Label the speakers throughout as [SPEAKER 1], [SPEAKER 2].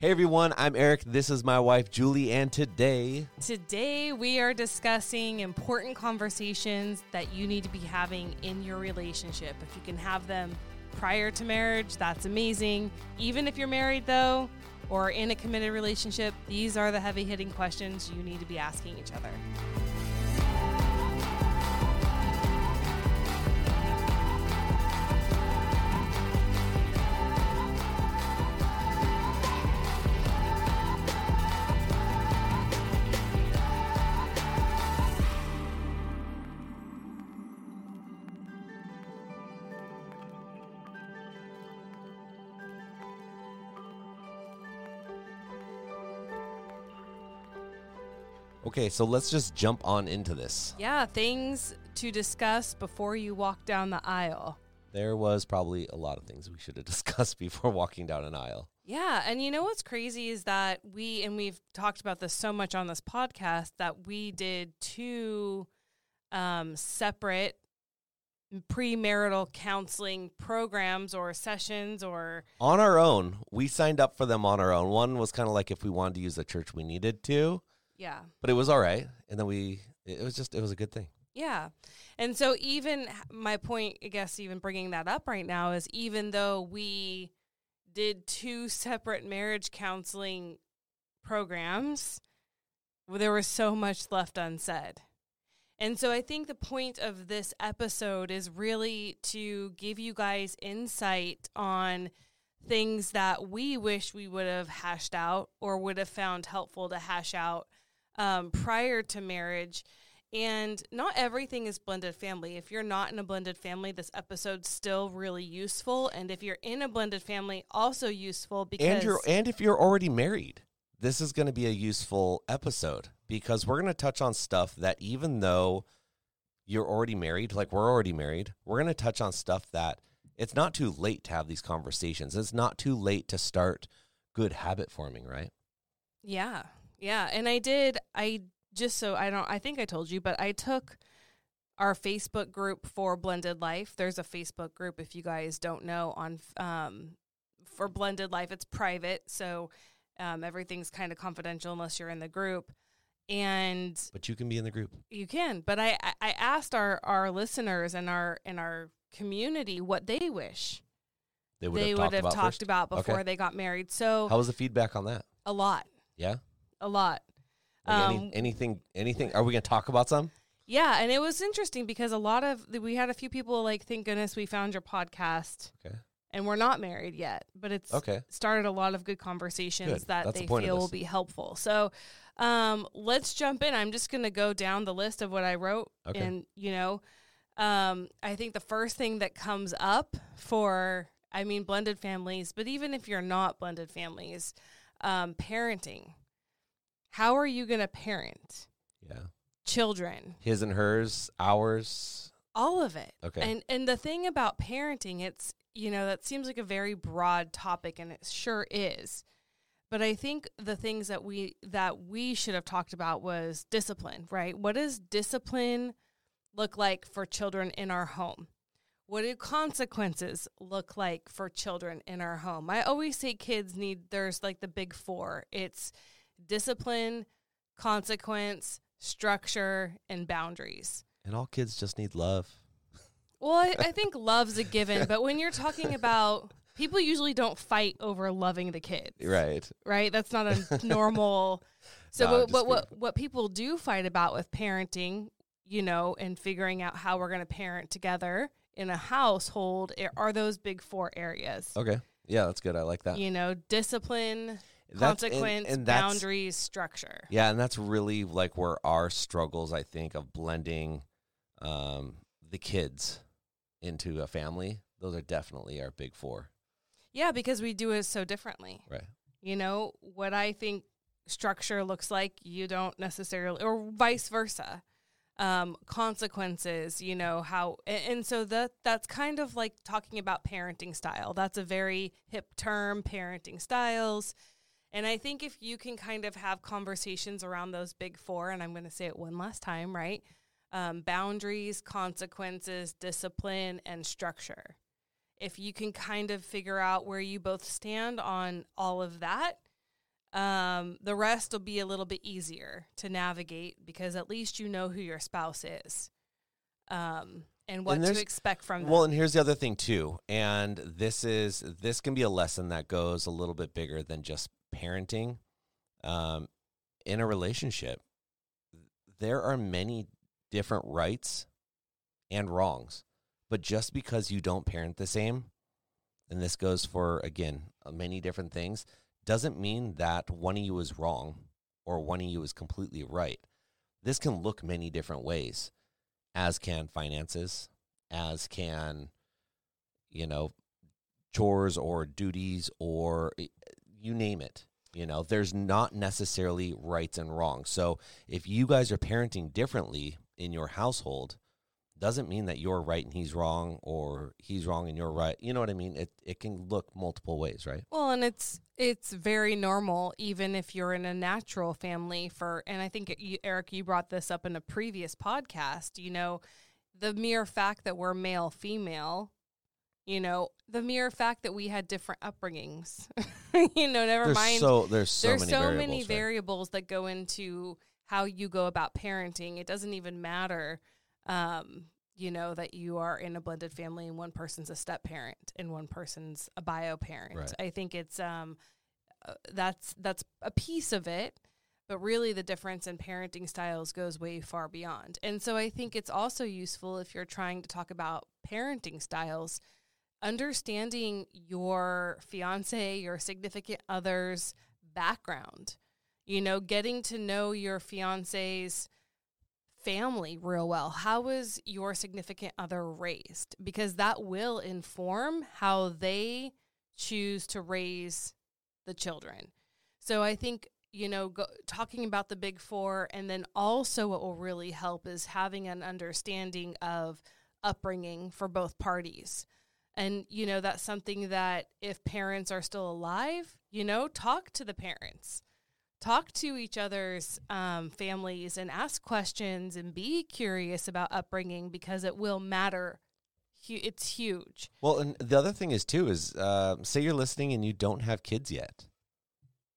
[SPEAKER 1] Hey everyone, I'm Eric. This is my wife Julie, and today
[SPEAKER 2] Today, we are discussing important conversations that you need to be having in your relationship. If you can have them prior to marriage, that's amazing. Even if you're married, though, or in a committed relationship, these are the heavy hitting questions you need to be asking each other.
[SPEAKER 1] Okay, so let's just jump on into this.
[SPEAKER 2] Yeah, things to discuss before you walk down the aisle.
[SPEAKER 1] There was probably a lot of things we should have discussed before walking down an aisle.
[SPEAKER 2] Yeah, and you know what's crazy is that we and we've talked about this so much on this podcast that we did two um, separate premarital counseling programs or sessions or
[SPEAKER 1] On our own, we signed up for them on our own. One was kind of like if we wanted to use the church, we needed to,
[SPEAKER 2] yeah.
[SPEAKER 1] but it was all right. And then we, it was just, it was a good thing.
[SPEAKER 2] Yeah. And so even my point, I guess even bringing that up right now is even though we did two separate marriage counseling programs, there was so much left unsaid. And so I think the point of this episode is really to give you guys insight on things that we wish we would have hashed out or would have found helpful to hash out um, prior to marriage. And not everything is blended family. If you're not in a blended family, this episode's still really useful. And if you're in a blended family, also useful because
[SPEAKER 1] And you're, and if you're already married, this is going to be a useful episode because we're going to touch on stuff that even though you're already married, like we're already married, we're going to touch on stuff that it's not too late to have these conversations. It's not too late to start good habit forming, right?
[SPEAKER 2] Yeah. Yeah. And I did, I just so I don't, I think I told you, but I took our Facebook group for Blended Life. There's a Facebook group, if you guys don't know, on, um, for Blended Life. It's private. So, um, everything's kind of confidential unless you're in the group. And
[SPEAKER 1] But you can be in the group.
[SPEAKER 2] you can, but I, I- asked our, our listeners and our, in our community what they wish
[SPEAKER 1] They would
[SPEAKER 2] they
[SPEAKER 1] have
[SPEAKER 2] would
[SPEAKER 1] talked
[SPEAKER 2] have
[SPEAKER 1] about
[SPEAKER 2] talked about before
[SPEAKER 1] Okay.
[SPEAKER 2] they got married. So
[SPEAKER 1] How was the feedback on that?
[SPEAKER 2] a lot,
[SPEAKER 1] Yeah.
[SPEAKER 2] A lot.
[SPEAKER 1] Like any,
[SPEAKER 2] Um,
[SPEAKER 1] anything? Anything? Are we going to talk about some?
[SPEAKER 2] Yeah, and it was interesting because a lot of we had a few people like, thank goodness we found your podcast,
[SPEAKER 1] Okay.
[SPEAKER 2] and we're not married yet, but it's
[SPEAKER 1] Okay.
[SPEAKER 2] started a lot of good conversations
[SPEAKER 1] Good.
[SPEAKER 2] that
[SPEAKER 1] That's
[SPEAKER 2] they
[SPEAKER 1] of
[SPEAKER 2] feel will be helpful. So, um, let's jump in. I'm just gonna go down the list of what I wrote,
[SPEAKER 1] Okay.
[SPEAKER 2] and you know, um, I think the first thing that comes up for, I mean, blended families, but even if you're not blended families, um, parenting. How are you gonna parent
[SPEAKER 1] Yeah.
[SPEAKER 2] children?
[SPEAKER 1] His and hers, ours.
[SPEAKER 2] all of it
[SPEAKER 1] Okay.
[SPEAKER 2] and and the thing about parenting it's you know that seems like a very broad topic and it sure is but i think the things that we that we should have talked about was discipline right what does discipline look like for children in our home what do consequences look like for children in our home i always say kids need there's like the big four it's discipline consequence structure and boundaries
[SPEAKER 1] And all kids just need love.
[SPEAKER 2] Well, I, I think love's a given, but when you're talking about people usually don't fight over loving the kids.
[SPEAKER 1] Right.
[SPEAKER 2] Right? That's not a normal So
[SPEAKER 1] No,
[SPEAKER 2] but, but what what people do fight about with parenting, you know, and figuring out how we're going to parent together in a household eh, are those big four areas.
[SPEAKER 1] Okay. Yeah, that's good. I like that.
[SPEAKER 2] You know, discipline,
[SPEAKER 1] That's- and-
[SPEAKER 2] consequence,
[SPEAKER 1] and that's-
[SPEAKER 2] boundaries, structure.
[SPEAKER 1] Yeah, and that's really like where our struggles, I think, of blending um, the kids into a family. Those are definitely our big four.
[SPEAKER 2] Yeah, because we do it so differently.
[SPEAKER 1] Right.
[SPEAKER 2] You know, what I think structure looks like, you don't necessarily, or vice versa. Um, consequences, you know, how, and, and so that that's kind of like talking about parenting style. That's a very hip term, parenting styles. And I think if you can kind of have conversations around those big four, and I'm going to say it one last time, right? Um, boundaries, consequences, discipline, and structure. If you can kind of figure out where you both stand on all of that, um, the rest will be a little bit easier to navigate because at least you know who your spouse is um, and what
[SPEAKER 1] And
[SPEAKER 2] to expect from them.
[SPEAKER 1] Well, and here's the other thing too, and this is this can be a lesson that goes a little bit bigger than just parenting. Um, in a relationship, there are many different rights and wrongs, but just because you don't parent the same, and this goes for again uh, many different things, doesn't mean that one of you is wrong or one of you is completely right. This can look many different ways, as can finances, as can, you know, chores or duties or eh, you name it. You know, there's not necessarily rights and wrongs. So if you guys are parenting differently in your household, doesn't mean that you're right and he's wrong or he's wrong and you're right. You know what I mean? It it can look multiple ways, right?
[SPEAKER 2] Well, and it's it's very normal, even if you're in a natural family. For and I think you, Eric, you brought this up in a previous podcast. You know, the mere fact that we're male female, you know, the mere fact that we had different upbringings. you know, never
[SPEAKER 1] There's
[SPEAKER 2] mind.
[SPEAKER 1] so there's so
[SPEAKER 2] There's
[SPEAKER 1] many
[SPEAKER 2] so
[SPEAKER 1] variables.
[SPEAKER 2] many
[SPEAKER 1] right?
[SPEAKER 2] variables that go into how you go about parenting. It doesn't even matter. Um, you know that you are in a blended family and one person's a step parent and one person's a bio parent.
[SPEAKER 1] Right.
[SPEAKER 2] I think it's um uh, that's that's a piece of it, but really the difference in parenting styles goes way far beyond. And so I think it's also useful if you're trying to talk about parenting styles, understanding your fiance, your significant other's background. You know, getting to know your fiance's family real well. How was your significant other raised? Because that will inform how they choose to raise the children. So I think, you know, go, talking about the big four, and then also what will really help is having an understanding of upbringing for both parties. And, you know, that's something that if parents are still alive, you know, talk to the parents talk to each other's um, families and ask questions and be curious about upbringing because it will matter. It's huge.
[SPEAKER 1] Well, and the other thing is too is uh, say you're listening and you don't have kids yet.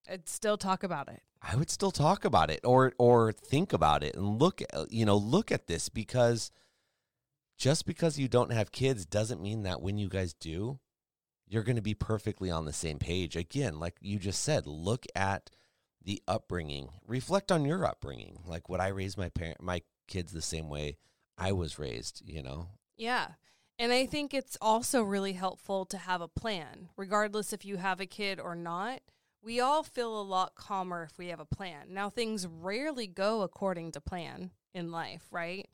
[SPEAKER 2] I'd still talk about it.
[SPEAKER 1] I would still talk about it or or think about it and look at- you know look at this because just because you don't have kids doesn't mean that when you guys do you're going to be perfectly on the same page again like you just said look at the upbringing reflect on your upbringing like would I raise my parent my kids the same way I was raised you know
[SPEAKER 2] Yeah. And I think it's also really helpful to have a plan, regardless if you have a kid or not. We all feel a lot calmer if we have a plan. Now, things rarely go according to plan in life, right?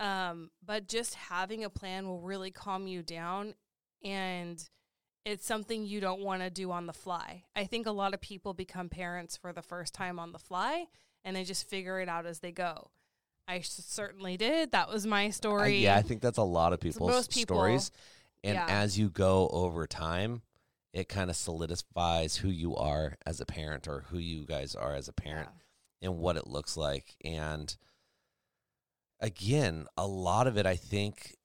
[SPEAKER 2] Um, but just having a plan will really calm you down and it's something you don't want to do on the fly. I think a lot of people become parents for the first time on the fly and they just figure it out as they go. I certainly did. That was my
[SPEAKER 1] I-
[SPEAKER 2] story.
[SPEAKER 1] yeah I think that's a lot of people's
[SPEAKER 2] people-
[SPEAKER 1] stories and
[SPEAKER 2] yeah.
[SPEAKER 1] as you go over time it kind of solidifies who you are as a parent or who you guys are as a parent and what it looks like and again a lot of it i think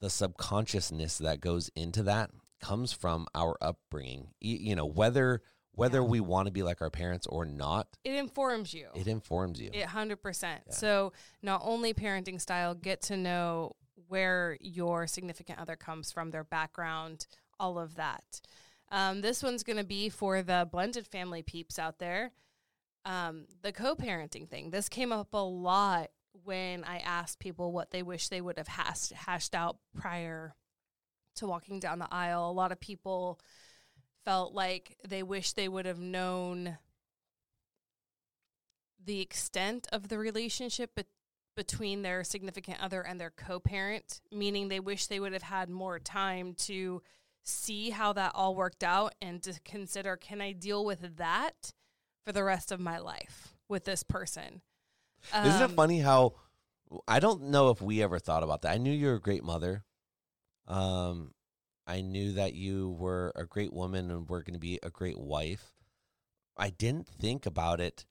[SPEAKER 1] the subconsciousness that goes into that comes from our upbringing you know whether whether
[SPEAKER 2] Yeah.
[SPEAKER 1] we want to be like our parents or not
[SPEAKER 2] It informs you.
[SPEAKER 1] it informs you
[SPEAKER 2] It hundred percent.
[SPEAKER 1] Yeah.
[SPEAKER 2] So not only parenting style, get to know where your significant other comes from, their background, all of that. Um, this one's going to be for the blended family peeps out there. Um, the co parenting thing. This came up a lot when I asked people what they wish they would have hashed, hashed out prior to walking down the aisle. A lot of people felt like they wish they would have known the extent of the relationship be- between their significant other and their co parent, meaning they wish they would have had more time to see how that all worked out and to consider can I deal with that for the rest of my life with this person?
[SPEAKER 1] Isn't it
[SPEAKER 2] Um,
[SPEAKER 1] funny how I don't know if we ever thought about that. I knew you were a great mother. Um, I knew that you were a great woman and were going to be a great wife. I didn't think about it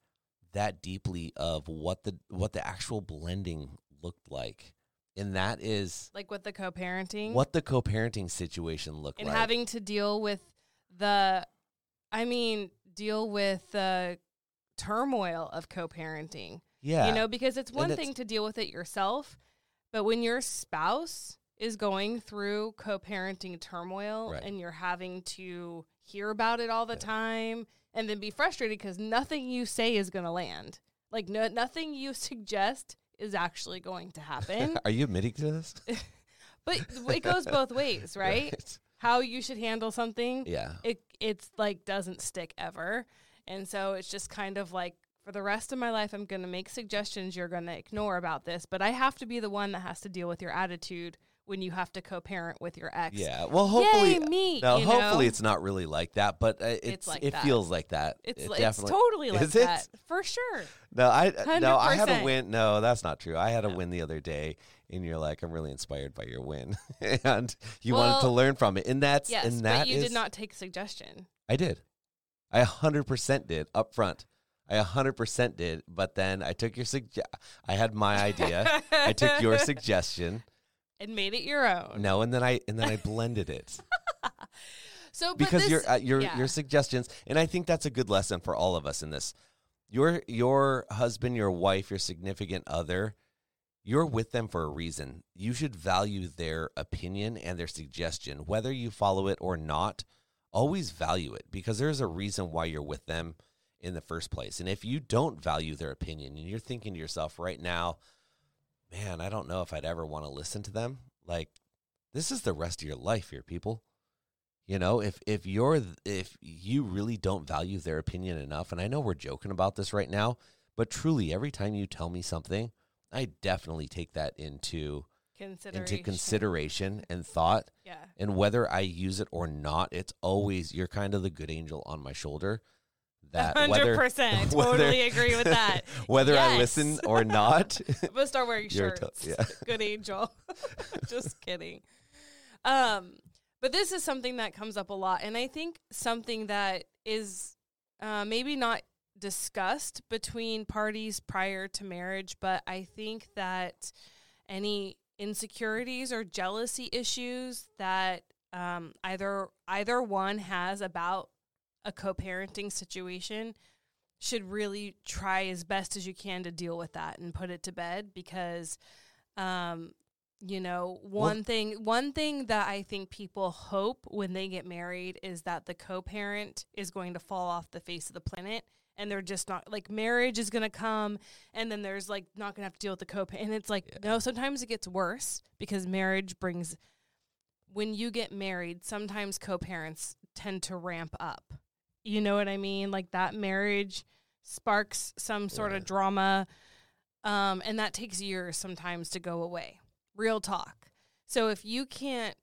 [SPEAKER 1] that deeply of what the what the actual blending looked like, and that is
[SPEAKER 2] Like what the co parenting?
[SPEAKER 1] what the co-parenting situation looked
[SPEAKER 2] and
[SPEAKER 1] like.
[SPEAKER 2] And having to deal with the i mean deal with the turmoil of co-parenting
[SPEAKER 1] yeah,
[SPEAKER 2] you know because it's
[SPEAKER 1] And
[SPEAKER 2] one
[SPEAKER 1] it's-
[SPEAKER 2] thing to deal with it yourself but when your spouse is going through co-parenting turmoil
[SPEAKER 1] Right.
[SPEAKER 2] and you're having to hear about it all the
[SPEAKER 1] Yeah.
[SPEAKER 2] time and then be frustrated because nothing you say is going to land like no, nothing you suggest is actually going to happen
[SPEAKER 1] Are you admitting to this?
[SPEAKER 2] but it goes both ways right how you should handle something
[SPEAKER 1] Yeah.
[SPEAKER 2] it it's like doesn't stick ever. And so it's just kind of like for the rest of my life I'm going to make suggestions you're going to ignore about this, but I have to be the one that has to deal with your attitude when you have to co-parent with your ex.
[SPEAKER 1] Yeah. Well, hopefully,
[SPEAKER 2] Yay, me.
[SPEAKER 1] no. Hopefully,
[SPEAKER 2] know?
[SPEAKER 1] it's not really like that, but uh, it's,
[SPEAKER 2] like
[SPEAKER 1] it
[SPEAKER 2] that.
[SPEAKER 1] feels like that.
[SPEAKER 2] it's
[SPEAKER 1] It
[SPEAKER 2] it's totally like
[SPEAKER 1] Is it?
[SPEAKER 2] that for sure.
[SPEAKER 1] No, I no, I had a win. No, that's not true. I had a
[SPEAKER 2] No.
[SPEAKER 1] win the other day, and you're like, I'm really inspired by your win, and you wanted to learn from it, and that's
[SPEAKER 2] Yes,
[SPEAKER 1] and that
[SPEAKER 2] but you
[SPEAKER 1] is-
[SPEAKER 2] did not take suggestion.
[SPEAKER 1] I did. I 100% did up front. I 100% did, but then I took your sugge- I had my idea. I took your suggestion.
[SPEAKER 2] and made it your own.
[SPEAKER 1] No, and then I and then I blended it.
[SPEAKER 2] So
[SPEAKER 1] because
[SPEAKER 2] this,
[SPEAKER 1] your uh, your
[SPEAKER 2] yeah.
[SPEAKER 1] your suggestions and I think that's a good lesson for all of us in this. Your your husband, your wife, your significant other, you're with them for a reason. You should value their opinion and their suggestion whether you follow it or not. Always value it because there's a reason why you're with them in the first place. And if you don't value their opinion and you're thinking to yourself right now, man, I don't know if I'd ever want to listen to them. Like this is the rest of your life here, people. You know, if if you're if you really don't value their opinion enough, and I know we're joking about this right now, but truly, every time you tell me something, I definitely take that into
[SPEAKER 2] consideration.
[SPEAKER 1] into consideration and thought,
[SPEAKER 2] Yeah.
[SPEAKER 1] and whether I use it or not, it's always you're kind of the good angel on my shoulder. That
[SPEAKER 2] 100%.
[SPEAKER 1] whether-
[SPEAKER 2] Totally agree with that.
[SPEAKER 1] whether I listen or not,
[SPEAKER 2] I'm gonna start wearing shirts.
[SPEAKER 1] to- yeah.
[SPEAKER 2] Good angel. Just kidding. Um, but this is something that comes up a lot, and I think something that is uh, maybe not discussed between parties prior to marriage, but I think that any insecurities or jealousy issues that um, either either one has about a co-parenting situation should really try as best as you can to deal with that and put it to bed because um you know one thing one thing that i think people hope when they get married is that the co-parent is going to fall off the face of the planet and they're just not like marriage is going to come and then there's like not going to have to deal with the co-parent and it's like
[SPEAKER 1] Yeah.
[SPEAKER 2] no sometimes it gets worse because marriage brings when you get married sometimes co-parents tend to ramp up you know what i mean? Like that marriage sparks some sort
[SPEAKER 1] Yeah.
[SPEAKER 2] of drama um, and that takes years sometimes to go away. Real talk. So if you can't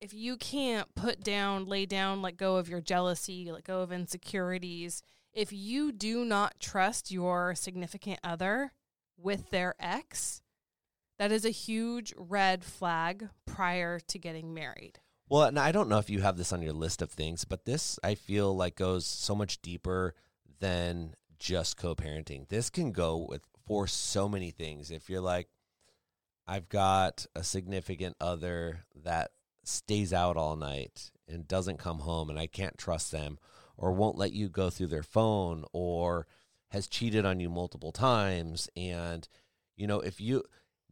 [SPEAKER 2] if you can't put down lay down let go of your jealousy let go of insecurities if you do not trust your significant other with their ex that is a huge red flag prior to getting married
[SPEAKER 1] Well, and I don't know if you have this on your list of things, but this I feel like goes so much deeper than just co-parenting. This can go with for so many things. If you're like I've got a significant other that stays out all night and doesn't come home and I can't trust them or won't let you go through their phone or has cheated on you multiple times and you know, if you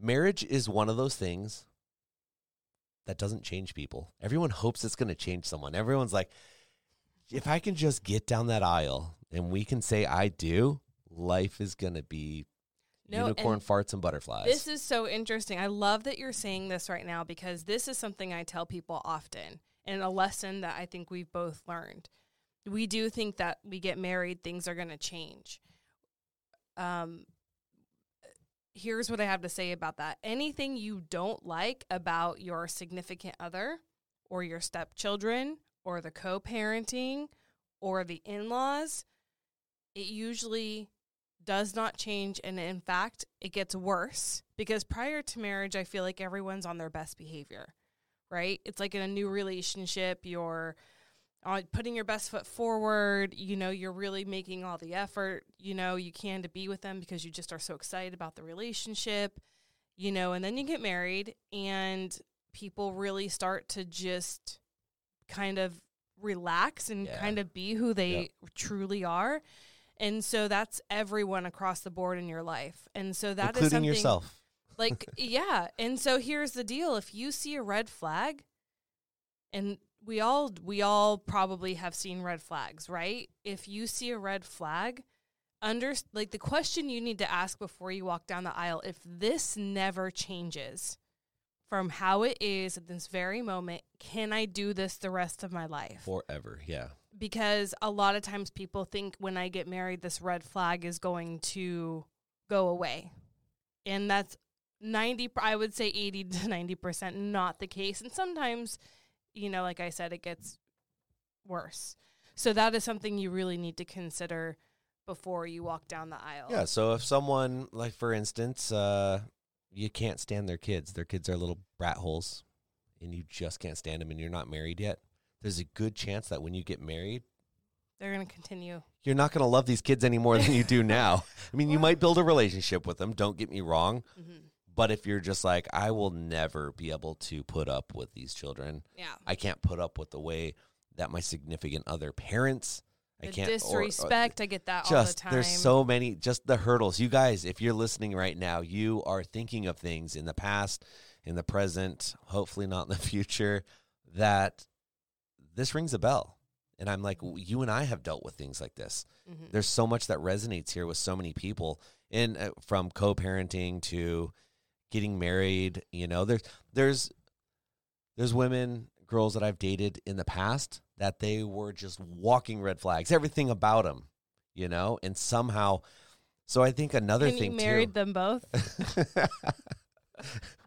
[SPEAKER 1] marriage is one of those things that doesn't change people. Everyone hopes it's going to change someone. Everyone's like, if I can just get down that aisle and we can say I do, life is going to be
[SPEAKER 2] No,
[SPEAKER 1] unicorn
[SPEAKER 2] and
[SPEAKER 1] farts and butterflies.
[SPEAKER 2] This is so interesting. I love that you're saying this right now because this is something I tell people often and a lesson that I think we've both learned. We do think that we get married, things are going to change. Um, here's what I have to say about that. Anything you don't like about your significant other or your stepchildren or the co parenting or the in laws, it usually does not change. And in fact, it gets worse because prior to marriage, I feel like everyone's on their best behavior, right? It's like in a new relationship, you're uh, putting your best foot forward. You know, you're really making all the effort, you know, you can to be with them because you just are so excited about the relationship, you know, and then you get married and people really start to just kind of relax and
[SPEAKER 1] Yeah.
[SPEAKER 2] kind of be who they
[SPEAKER 1] Yep.
[SPEAKER 2] truly are. And so that's everyone across the board in your life. And so that is
[SPEAKER 1] including
[SPEAKER 2] something
[SPEAKER 1] yourself.
[SPEAKER 2] like yeah and so here's the deal if you see a red flag and we all we all probably have seen red flags right if you see a red flag under like the question you need to ask before you walk down the aisle if this never changes from how it is at this very moment can i do this the rest of my life
[SPEAKER 1] Forever. Yeah.
[SPEAKER 2] because a lot of times people think when I get married, this red flag is going to go away. And that's 90, I would say 80 to 90% not the case. And sometimes, you know, like I said, it gets worse. So that is something you really need to consider before you walk down the aisle.
[SPEAKER 1] Yeah. So if someone, like for instance, uh, you can't stand their kids, their kids are little brat holes, and you just can't stand them, and you're not married yet. There's a good chance that when you get married,
[SPEAKER 2] They're going to continue.
[SPEAKER 1] you're not going to love these kids any more than you do now. I mean, you might build a relationship with them. Don't get me wrong.
[SPEAKER 2] hmm
[SPEAKER 1] But if you're just like, I will never be able to put up with these children,
[SPEAKER 2] Yeah.
[SPEAKER 1] I can't put up with the way that my significant other parents. I can't or- or-
[SPEAKER 2] disrespect, I get that all the
[SPEAKER 1] just
[SPEAKER 2] time.
[SPEAKER 1] there's so many just the hurdles you guys if you're listening right now you are thinking of things in the past in the present hopefully not in the future that this rings a bell and i'm like you and i have dealt with things like this
[SPEAKER 2] Mhm.
[SPEAKER 1] there's so much that resonates here with so many people and uh, from co-parenting to getting married you know there's there's there's women girls that i've dated in the past that they were just walking red flags everything about them you know and somehow so i think another
[SPEAKER 2] and you married
[SPEAKER 1] too
[SPEAKER 2] them both.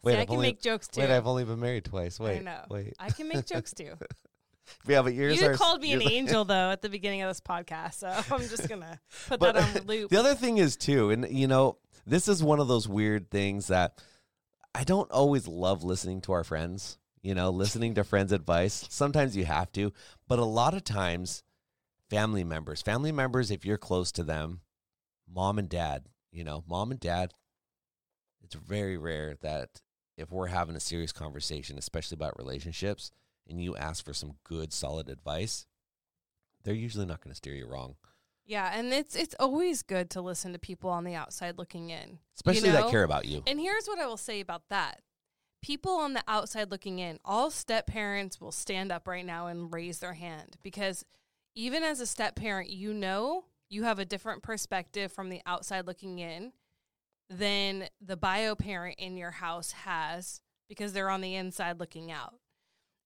[SPEAKER 1] wait
[SPEAKER 2] See, I
[SPEAKER 1] I've
[SPEAKER 2] can
[SPEAKER 1] only,
[SPEAKER 2] make jokes too.
[SPEAKER 1] wait i've only been married twice wait I
[SPEAKER 2] know.
[SPEAKER 1] wait
[SPEAKER 2] I can make jokes too.
[SPEAKER 1] yeah but yours
[SPEAKER 2] you
[SPEAKER 1] are
[SPEAKER 2] called me an angel though at the beginning of this podcast, so I'm just gonna put
[SPEAKER 1] But
[SPEAKER 2] that on loop.
[SPEAKER 1] The other thing is too, and you know, this is one of those weird things that I don't always love listening to our friends. You know, listening to friends' advice. Sometimes you have to, but a lot of times, family members, family members, if you're close to them, mom and dad, you know, mom and dad, it's very rare that if we're having a serious conversation, especially about relationships, and you ask for some good, solid advice, they're usually not going to steer you wrong.
[SPEAKER 2] Yeah, and it's it's always good to listen to people on the outside looking in.
[SPEAKER 1] Especially
[SPEAKER 2] know?
[SPEAKER 1] that care about you.
[SPEAKER 2] And here's what I will say about that. People on the outside looking in, all step parents will stand up right now and raise their hand because even as a step parent, you know you have a different perspective from the outside looking in than the bio parent in your house has because they're on the inside looking out.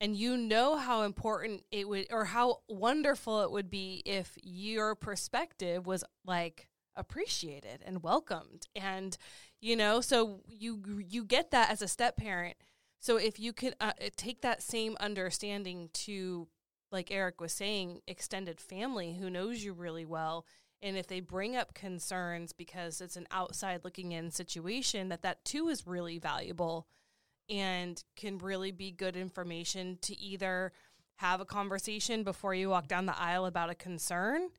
[SPEAKER 2] And you know how important it would or how wonderful it would be if your perspective was like appreciated and welcomed. And you know so you you get that as a step parent. So if you could uh, take that same understanding to like Eric was saying extended family who knows you really well and if they bring up concerns because it's an outside looking in situation that that too is really valuable and can really be good information to either have a conversation before you walk down the aisle about a concern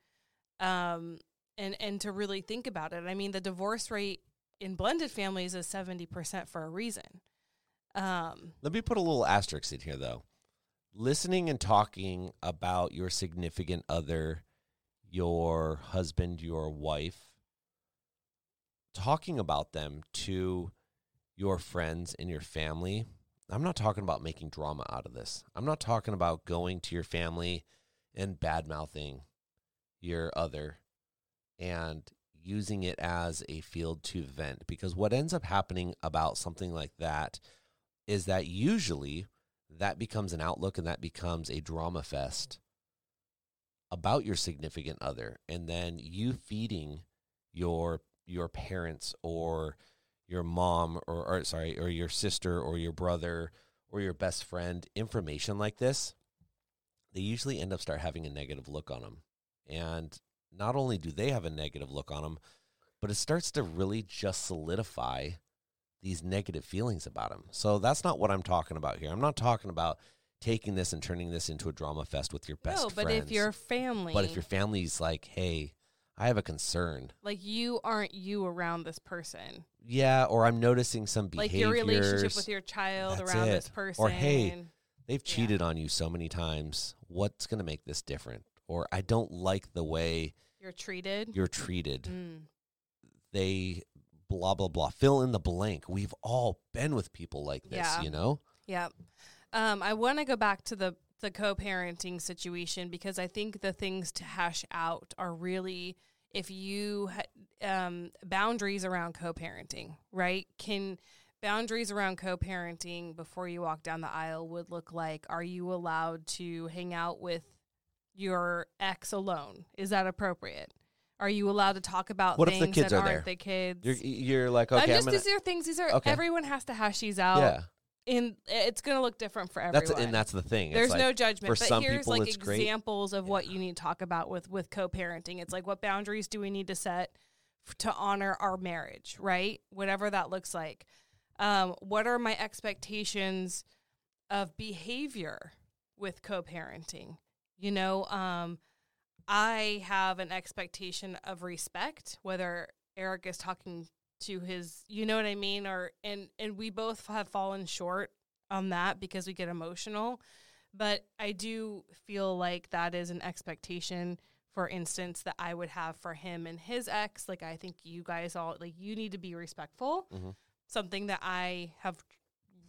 [SPEAKER 2] um, and and to really think about it. I mean, the divorce rate in blended families is seventy percent for a reason. Um,
[SPEAKER 1] Let me put a little asterisk in here, though. Listening and talking about your significant other, your husband, your wife, talking about them to your friends and your family I'm not talking about making drama out of this. I'm not talking about going to your family and bad mouthing your other and using it as a field to vent. Because what ends up happening about something like that is that usually that becomes an outlook and that becomes a drama fest about your significant other. And then you feeding your your parents or your mom or, or sorry or your sister or your brother or your best friend information like this they usually end up start having a negative look on them and not only do they have a negative look on them but it starts to really just solidify these negative feelings about them so that's not what i'm talking about here i'm not talking about taking this and turning this into a drama fest with your best friend.
[SPEAKER 2] no, but
[SPEAKER 1] friends.
[SPEAKER 2] if your family,
[SPEAKER 1] but if your family's like hey i have a concern
[SPEAKER 2] like you aren't you around this person,
[SPEAKER 1] yeah, or I'm noticing some
[SPEAKER 2] behavior
[SPEAKER 1] like
[SPEAKER 2] your relationship with your child
[SPEAKER 1] That's
[SPEAKER 2] around
[SPEAKER 1] it.
[SPEAKER 2] this person,
[SPEAKER 1] Or, hey, They've
[SPEAKER 2] Yeah.
[SPEAKER 1] cheated on you so many times. What's going to make this different? Or I don't like the way
[SPEAKER 2] you're treated.
[SPEAKER 1] you're treated.
[SPEAKER 2] Mm.
[SPEAKER 1] They blah blah blah. Fill in the blank. We've all been with people like this,
[SPEAKER 2] Yeah.
[SPEAKER 1] you know?
[SPEAKER 2] Yeah. Um, I want to go back to the the co-parenting situation because I think the things to hash out are really if you um, boundaries around co-parenting, right? Can boundaries around co-parenting before you walk down the aisle would look like: Are you allowed to hang out with your ex alone? Is that appropriate? Are you allowed to talk about
[SPEAKER 1] What if
[SPEAKER 2] things
[SPEAKER 1] the kids
[SPEAKER 2] that
[SPEAKER 1] are
[SPEAKER 2] aren't
[SPEAKER 1] there?
[SPEAKER 2] the kids?
[SPEAKER 1] You're you're like, okay,
[SPEAKER 2] I'm
[SPEAKER 1] I'm,
[SPEAKER 2] just
[SPEAKER 1] gonna
[SPEAKER 2] these are things. These are
[SPEAKER 1] Okay.
[SPEAKER 2] everyone has to hash these out
[SPEAKER 1] Yeah.
[SPEAKER 2] In it's going to look different for everyone.
[SPEAKER 1] That's and that's the thing. It's
[SPEAKER 2] There's
[SPEAKER 1] like,
[SPEAKER 2] no judgment,
[SPEAKER 1] for
[SPEAKER 2] but
[SPEAKER 1] some
[SPEAKER 2] here's
[SPEAKER 1] people
[SPEAKER 2] like
[SPEAKER 1] it's great.
[SPEAKER 2] examples of what you need to talk about with with co-parenting. It's like what boundaries do we need to set f- to honor our marriage, right? Whatever that looks like. Um, what are my expectations of behavior with co-parenting? You know, um, I have an expectation of respect, whether Eric is talking to his, you know what I mean, or and and we both have fallen short on that because we get emotional. But I do feel like that is an expectation, for instance, that I would have for him and his ex. Like I think you guys all like you need to be respectful.
[SPEAKER 1] Mhm.
[SPEAKER 2] Something that I have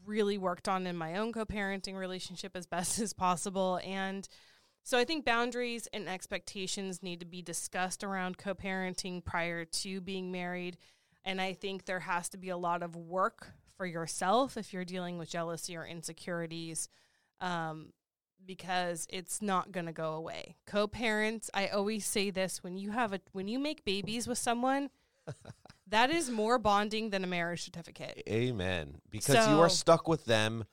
[SPEAKER 2] really worked on in my own co-parenting relationship as best as possible and so I think boundaries and expectations need to be discussed around co-parenting prior to being married and I think there has to be a lot of work for yourself if you're dealing with jealousy or insecurities um, because it's not going to go away. Co-parents, I always say this when you have a when you make babies with someone, that is more bonding than a marriage certificate
[SPEAKER 1] Amen. Because you are stuck with them.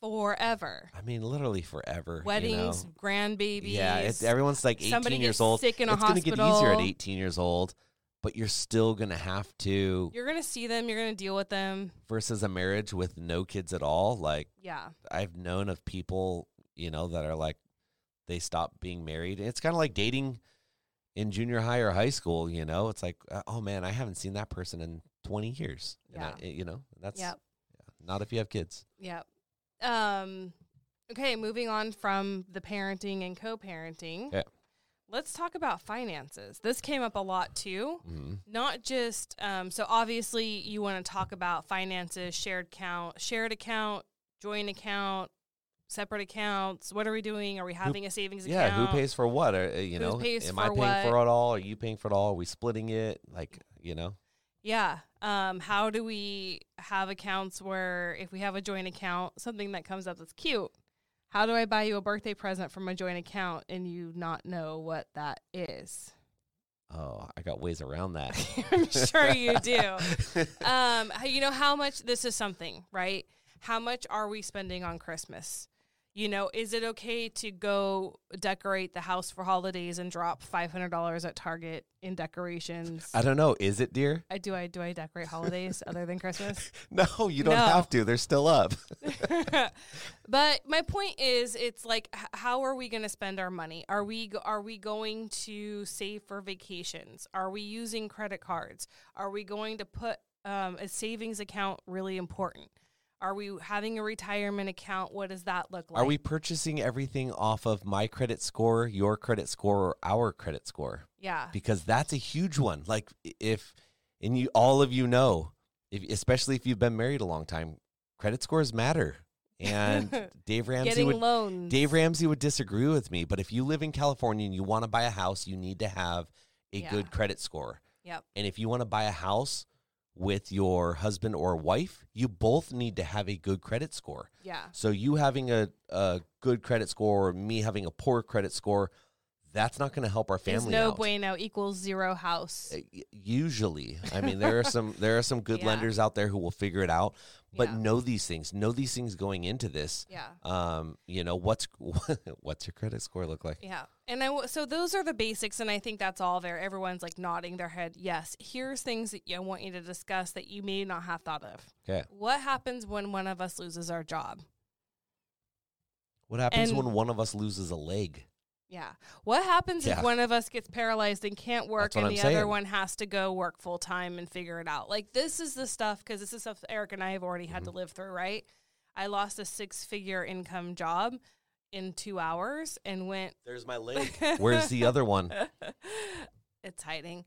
[SPEAKER 2] forever.
[SPEAKER 1] I mean, literally forever. you
[SPEAKER 2] Weddings,
[SPEAKER 1] know?
[SPEAKER 2] grandbabies.
[SPEAKER 1] Yeah, it's, everyone's like 18
[SPEAKER 2] somebody
[SPEAKER 1] years old.
[SPEAKER 2] sick in a
[SPEAKER 1] it's gonna get easier at 18 years old, but you're still gonna have to
[SPEAKER 2] You're going to see them, you're going to deal with them.
[SPEAKER 1] versus a marriage with no kids at all. Like
[SPEAKER 2] Yeah.
[SPEAKER 1] I've known of people, you know, that are like they stop being married. It's kind of like dating in junior high or high school. You know, it's like, uh, oh man, I haven't seen that person in 20 years. And I-
[SPEAKER 2] Yeah.
[SPEAKER 1] you know, that's
[SPEAKER 2] Yep.
[SPEAKER 1] not if you have kids.
[SPEAKER 2] yeah Um okay, moving on from the parenting and co-parenting.
[SPEAKER 1] Yeah.
[SPEAKER 2] Let's talk about finances. This came up a lot too.
[SPEAKER 1] Mhm.
[SPEAKER 2] Not just um so obviously you want to talk about finances, shared account, shared account, joint account, separate accounts. What are we doing? Are we having a savings
[SPEAKER 1] Yeah,
[SPEAKER 2] account?
[SPEAKER 1] who pays for what? Or, uh, you
[SPEAKER 2] Who
[SPEAKER 1] know, am I paying
[SPEAKER 2] what?
[SPEAKER 1] for it all? Are you paying for it all? Are we splitting it? Like, you know,
[SPEAKER 2] Yeah. Um, how do we have accounts where if we have a joint account, something that comes up that's cute, how do I buy you a birthday present from a joint account and you not know what that is?
[SPEAKER 1] oh, I got ways around that.
[SPEAKER 2] I'm sure you do. Um, you know how much this is something, right? How much are we spending on Christmas? You know, is it okay to go decorate the house for holidays and drop five hundred dollars at Target in decorations?
[SPEAKER 1] I don't know. Is it, dear?
[SPEAKER 2] I do. I do. I decorate holidays other than Christmas.
[SPEAKER 1] No, you don't
[SPEAKER 2] No.
[SPEAKER 1] have to. They're still up.
[SPEAKER 2] but my point is, it's like, h- how are we going to spend our money? Are we go- are we going to save for vacations? Are we using credit cards? Are we going to put um, a savings account really important? Are we having a retirement account? What does that look like?
[SPEAKER 1] Are we purchasing everything off of my credit score, your credit score, or our credit score?
[SPEAKER 2] Yeah.
[SPEAKER 1] Because that's a huge one. Like if and you all of you know, if especially if you've been married a long time, credit scores matter. And Dave Ramsey
[SPEAKER 2] Getting
[SPEAKER 1] would
[SPEAKER 2] loans.
[SPEAKER 1] Dave Ramsey would disagree with me, but if you live in California and you want to buy a house, you need to have a
[SPEAKER 2] Yeah.
[SPEAKER 1] good credit score.
[SPEAKER 2] Yep.
[SPEAKER 1] And if you want to buy a house with your husband or wife, you both need to have a good credit score.
[SPEAKER 2] Yeah.
[SPEAKER 1] So you having a, a good credit score or me having a poor credit score, that's not going to help our family
[SPEAKER 2] no
[SPEAKER 1] out.
[SPEAKER 2] bueno equals zero house.
[SPEAKER 1] Uh, Usually, I mean, there are some there are some good
[SPEAKER 2] Yeah.
[SPEAKER 1] lenders out there who will figure it out, but
[SPEAKER 2] Yeah.
[SPEAKER 1] know these things. Know these things going into this.
[SPEAKER 2] Yeah.
[SPEAKER 1] Um, you know what's what's your credit score look like?
[SPEAKER 2] Yeah. And I w- so those are the basics, and I think that's all there. Everyone's like nodding their head. Yes. Here's things that I want you to discuss that you may not have thought of.
[SPEAKER 1] Okay.
[SPEAKER 2] What happens when one of us loses our job?
[SPEAKER 1] What happens
[SPEAKER 2] And-
[SPEAKER 1] when one of us loses a leg?
[SPEAKER 2] Yeah. What happens
[SPEAKER 1] Yeah.
[SPEAKER 2] if one of us gets paralyzed and can't work and
[SPEAKER 1] I'm
[SPEAKER 2] the other one has to go work full time and figure it out? Like, this is the stuff, because this is stuff Eric and I have already had to
[SPEAKER 1] Mm-hmm.
[SPEAKER 2] live through, right? I lost a six figure income job in two hours and went
[SPEAKER 1] There's my leg. Where's the other one?
[SPEAKER 2] it's hiding.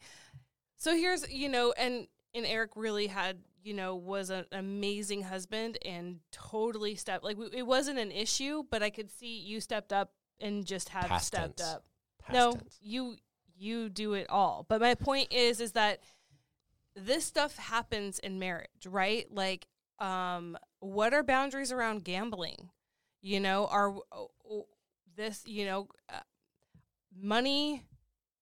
[SPEAKER 2] So here's, you know, and and Eric really had, you know, was an amazing husband and totally stepped like we, it wasn't an issue, but I could see you stepped up and just have
[SPEAKER 1] Past
[SPEAKER 2] stepped
[SPEAKER 1] tense.
[SPEAKER 2] up.
[SPEAKER 1] Past
[SPEAKER 2] no,
[SPEAKER 1] tense.
[SPEAKER 2] you you do it all. But my point is is that this stuff happens in marriage, right? Like um what are boundaries around gambling? You know, are oh, oh, this, you know, uh, money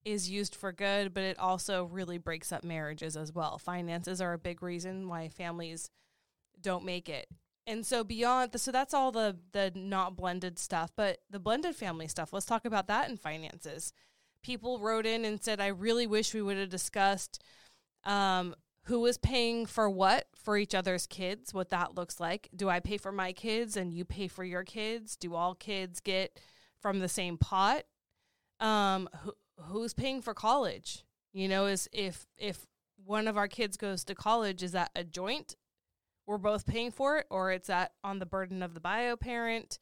[SPEAKER 2] is used for good, but it also really breaks up marriages as well. Finances are a big reason why families don't make it. And so beyond the, so that's all the the not blended stuff, but the blended family stuff. Let's talk about that in finances. People wrote in and said, "I really wish we would have discussed um, who is paying for what for each other's kids, what that looks like. Do I pay for my kids and you pay for your kids? Do all kids get from the same pot? Um, who, who's paying for college? You know, is if if one of our kids goes to college, is that a joint? We're both paying for it, or it's that on the burden of the bio parent?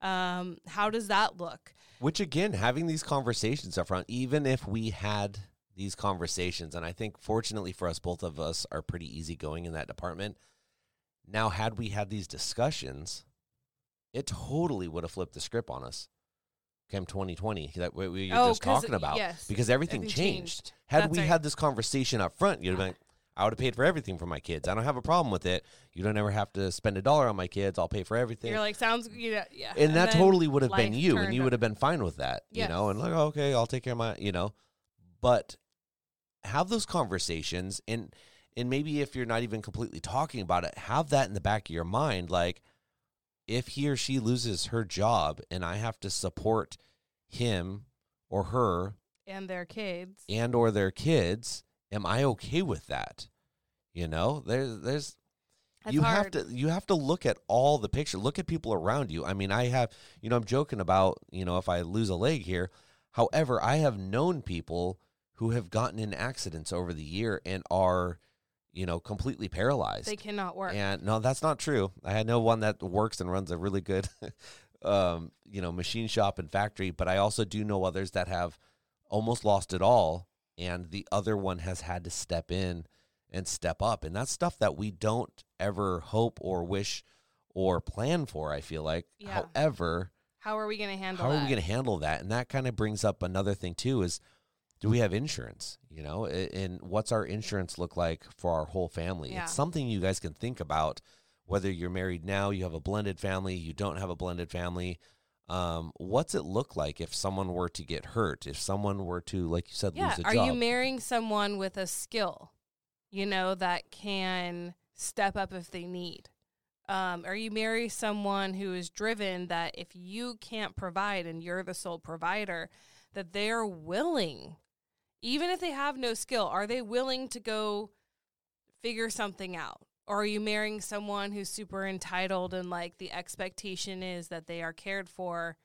[SPEAKER 2] Um, how does that look?
[SPEAKER 1] Which again, having these conversations up front, even if we had these conversations, and I think fortunately for us, both of us are pretty easygoing in that department. Now, had we had these discussions, it totally would have flipped the script on us. came 2020 that we we were
[SPEAKER 2] Oh,
[SPEAKER 1] just talking about
[SPEAKER 2] yes,
[SPEAKER 1] because everything,
[SPEAKER 2] everything
[SPEAKER 1] changed.
[SPEAKER 2] changed.
[SPEAKER 1] Had
[SPEAKER 2] That's
[SPEAKER 1] we
[SPEAKER 2] right.
[SPEAKER 1] had this conversation up front, you'd have been like, I would have paid for everything for my kids. I don't have a problem with it. You don't ever have to spend a dollar on my kids. I'll pay for everything.
[SPEAKER 2] You're like, sounds, you know, yeah.
[SPEAKER 1] and that totally would have been you, and you would have been fine with that, you know, and like, okay, I'll take care of my, you know, but have those conversations, and and maybe if you're not even completely talking about it, have that in the back of your mind, like if he or she loses her job, and I have to support him or her
[SPEAKER 2] and their kids.
[SPEAKER 1] and or their kids, am I okay with that? You know, there's there's
[SPEAKER 2] That's
[SPEAKER 1] you
[SPEAKER 2] hard.
[SPEAKER 1] have to you have to look at all the picture look at people around you. I mean i have you know i'm joking about you know if i lose a leg here. However i have known people who have gotten in accidents over the year and are you know completely paralyzed.
[SPEAKER 2] They cannot work.
[SPEAKER 1] and no that's not true. I had know one that works and runs a really good um you know machine shop and factory but i also do know others that have almost lost it all and the other one has had to step in and step up and that's stuff that we don't ever hope or wish or plan for i feel like
[SPEAKER 2] Yeah.
[SPEAKER 1] however
[SPEAKER 2] How are we going to handle
[SPEAKER 1] how are
[SPEAKER 2] that?
[SPEAKER 1] we going to handle that and that kind of brings up another thing too is do we have insurance you know and what's our insurance look like for our whole family
[SPEAKER 2] Yeah.
[SPEAKER 1] it's something you guys can think about whether you're married now you have a blended family you don't have a blended family um, what's it look like if someone were to get hurt if someone were to like you said
[SPEAKER 2] yeah.
[SPEAKER 1] lose a
[SPEAKER 2] Are
[SPEAKER 1] job Are
[SPEAKER 2] you marrying someone with a skill, you know, that can step up if they need? Um, are you marry someone who is driven that if you can't provide and you're the sole provider, that they're willing, even if they have no skill, are they willing to go figure something out? Or are you marrying someone who's super entitled and like the expectation is that they are cared for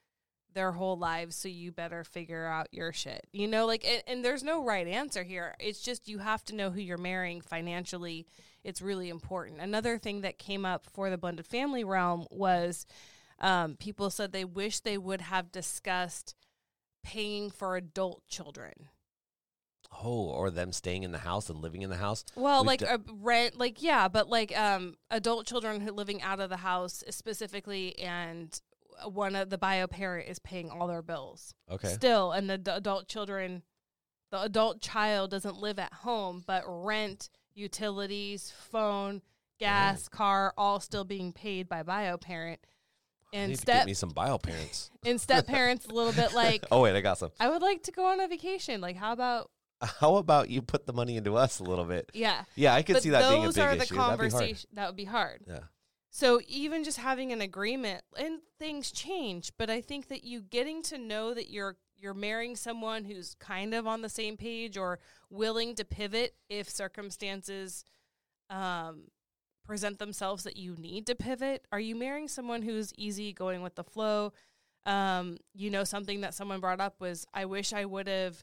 [SPEAKER 2] their whole lives, so you better figure out your shit? You know, like, and, and there's no right answer here. It's just you have to know who you're marrying financially. It's really important. Another thing that came up for the blended family realm was um, people said they wish they would have discussed paying for adult children.
[SPEAKER 1] Oh, or them staying in the house and living in the house.
[SPEAKER 2] Well,
[SPEAKER 1] We've
[SPEAKER 2] like
[SPEAKER 1] d-
[SPEAKER 2] a rent, like yeah, but like um, adult children who living out of the house specifically, and one of the bio parent is paying all their bills
[SPEAKER 1] Okay.
[SPEAKER 2] still, and the d- adult children, the adult child doesn't live at home, but rent, utilities, phone, gas, car, all still being paid by bio parent, and step
[SPEAKER 1] me some bio parents.
[SPEAKER 2] and step parents a little bit like
[SPEAKER 1] oh wait, I got some.
[SPEAKER 2] I would like to go on a vacation. Like how about
[SPEAKER 1] How about you put the money into us a little bit?
[SPEAKER 2] yeah.
[SPEAKER 1] Yeah, I could
[SPEAKER 2] but
[SPEAKER 1] see that
[SPEAKER 2] those
[SPEAKER 1] being a big
[SPEAKER 2] are the
[SPEAKER 1] issue. That'd be hard.
[SPEAKER 2] conversation that would be hard.
[SPEAKER 1] Yeah.
[SPEAKER 2] So even just having an agreement and things change, but I think that you getting to know that you're you're marrying someone who's kind of on the same page or willing to pivot if circumstances um present themselves that you need to pivot. Are you marrying someone who's easy going with the flow? Um, you know, something that someone brought up was I wish I would have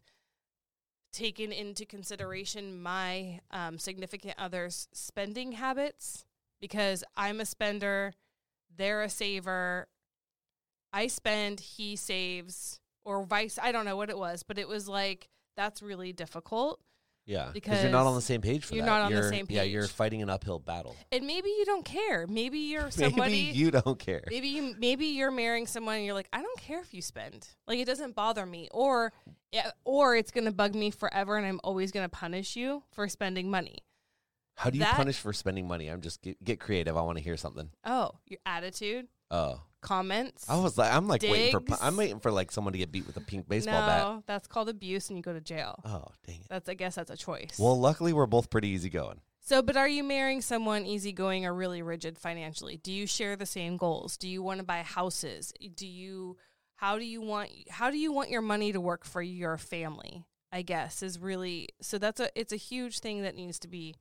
[SPEAKER 2] taken into consideration my um, significant other's spending habits because I'm a spender, they're a saver. I spend, he saves, or vice. I don't know what it was, but it was like that's really difficult.
[SPEAKER 1] Yeah, because you're not on the same page for
[SPEAKER 2] you're
[SPEAKER 1] that.
[SPEAKER 2] not on the
[SPEAKER 1] You're-
[SPEAKER 2] same
[SPEAKER 1] Yeah, you're fighting an uphill battle.
[SPEAKER 2] And maybe you don't care. Maybe you're somebody.
[SPEAKER 1] Maybe you don't care.
[SPEAKER 2] Maybe you maybe you're marrying someone and you're like, I don't care if you spend. Like it doesn't bother me. Or yeah, or it's gonna bug me forever and I'm always gonna punish you for spending money.
[SPEAKER 1] How do you
[SPEAKER 2] that-
[SPEAKER 1] punish for spending money? I'm just get, get creative. I want to hear something.
[SPEAKER 2] Oh, your attitude,
[SPEAKER 1] Oh,
[SPEAKER 2] comments.
[SPEAKER 1] I was like, I'm like waiting for. I'm waiting for like someone to get beat with a pink baseball
[SPEAKER 2] no,
[SPEAKER 1] bat.
[SPEAKER 2] that's called abuse and you go to jail.
[SPEAKER 1] Oh, dang it.
[SPEAKER 2] That's I guess that's a choice.
[SPEAKER 1] Well, luckily we're both pretty easygoing.
[SPEAKER 2] So, but are you marrying someone easygoing or really rigid financially? Do you share the same goals? Do you want to buy houses? Do you how do you want how do you want your money to work for your family? I guess is really so that's a it's a huge thing that needs to be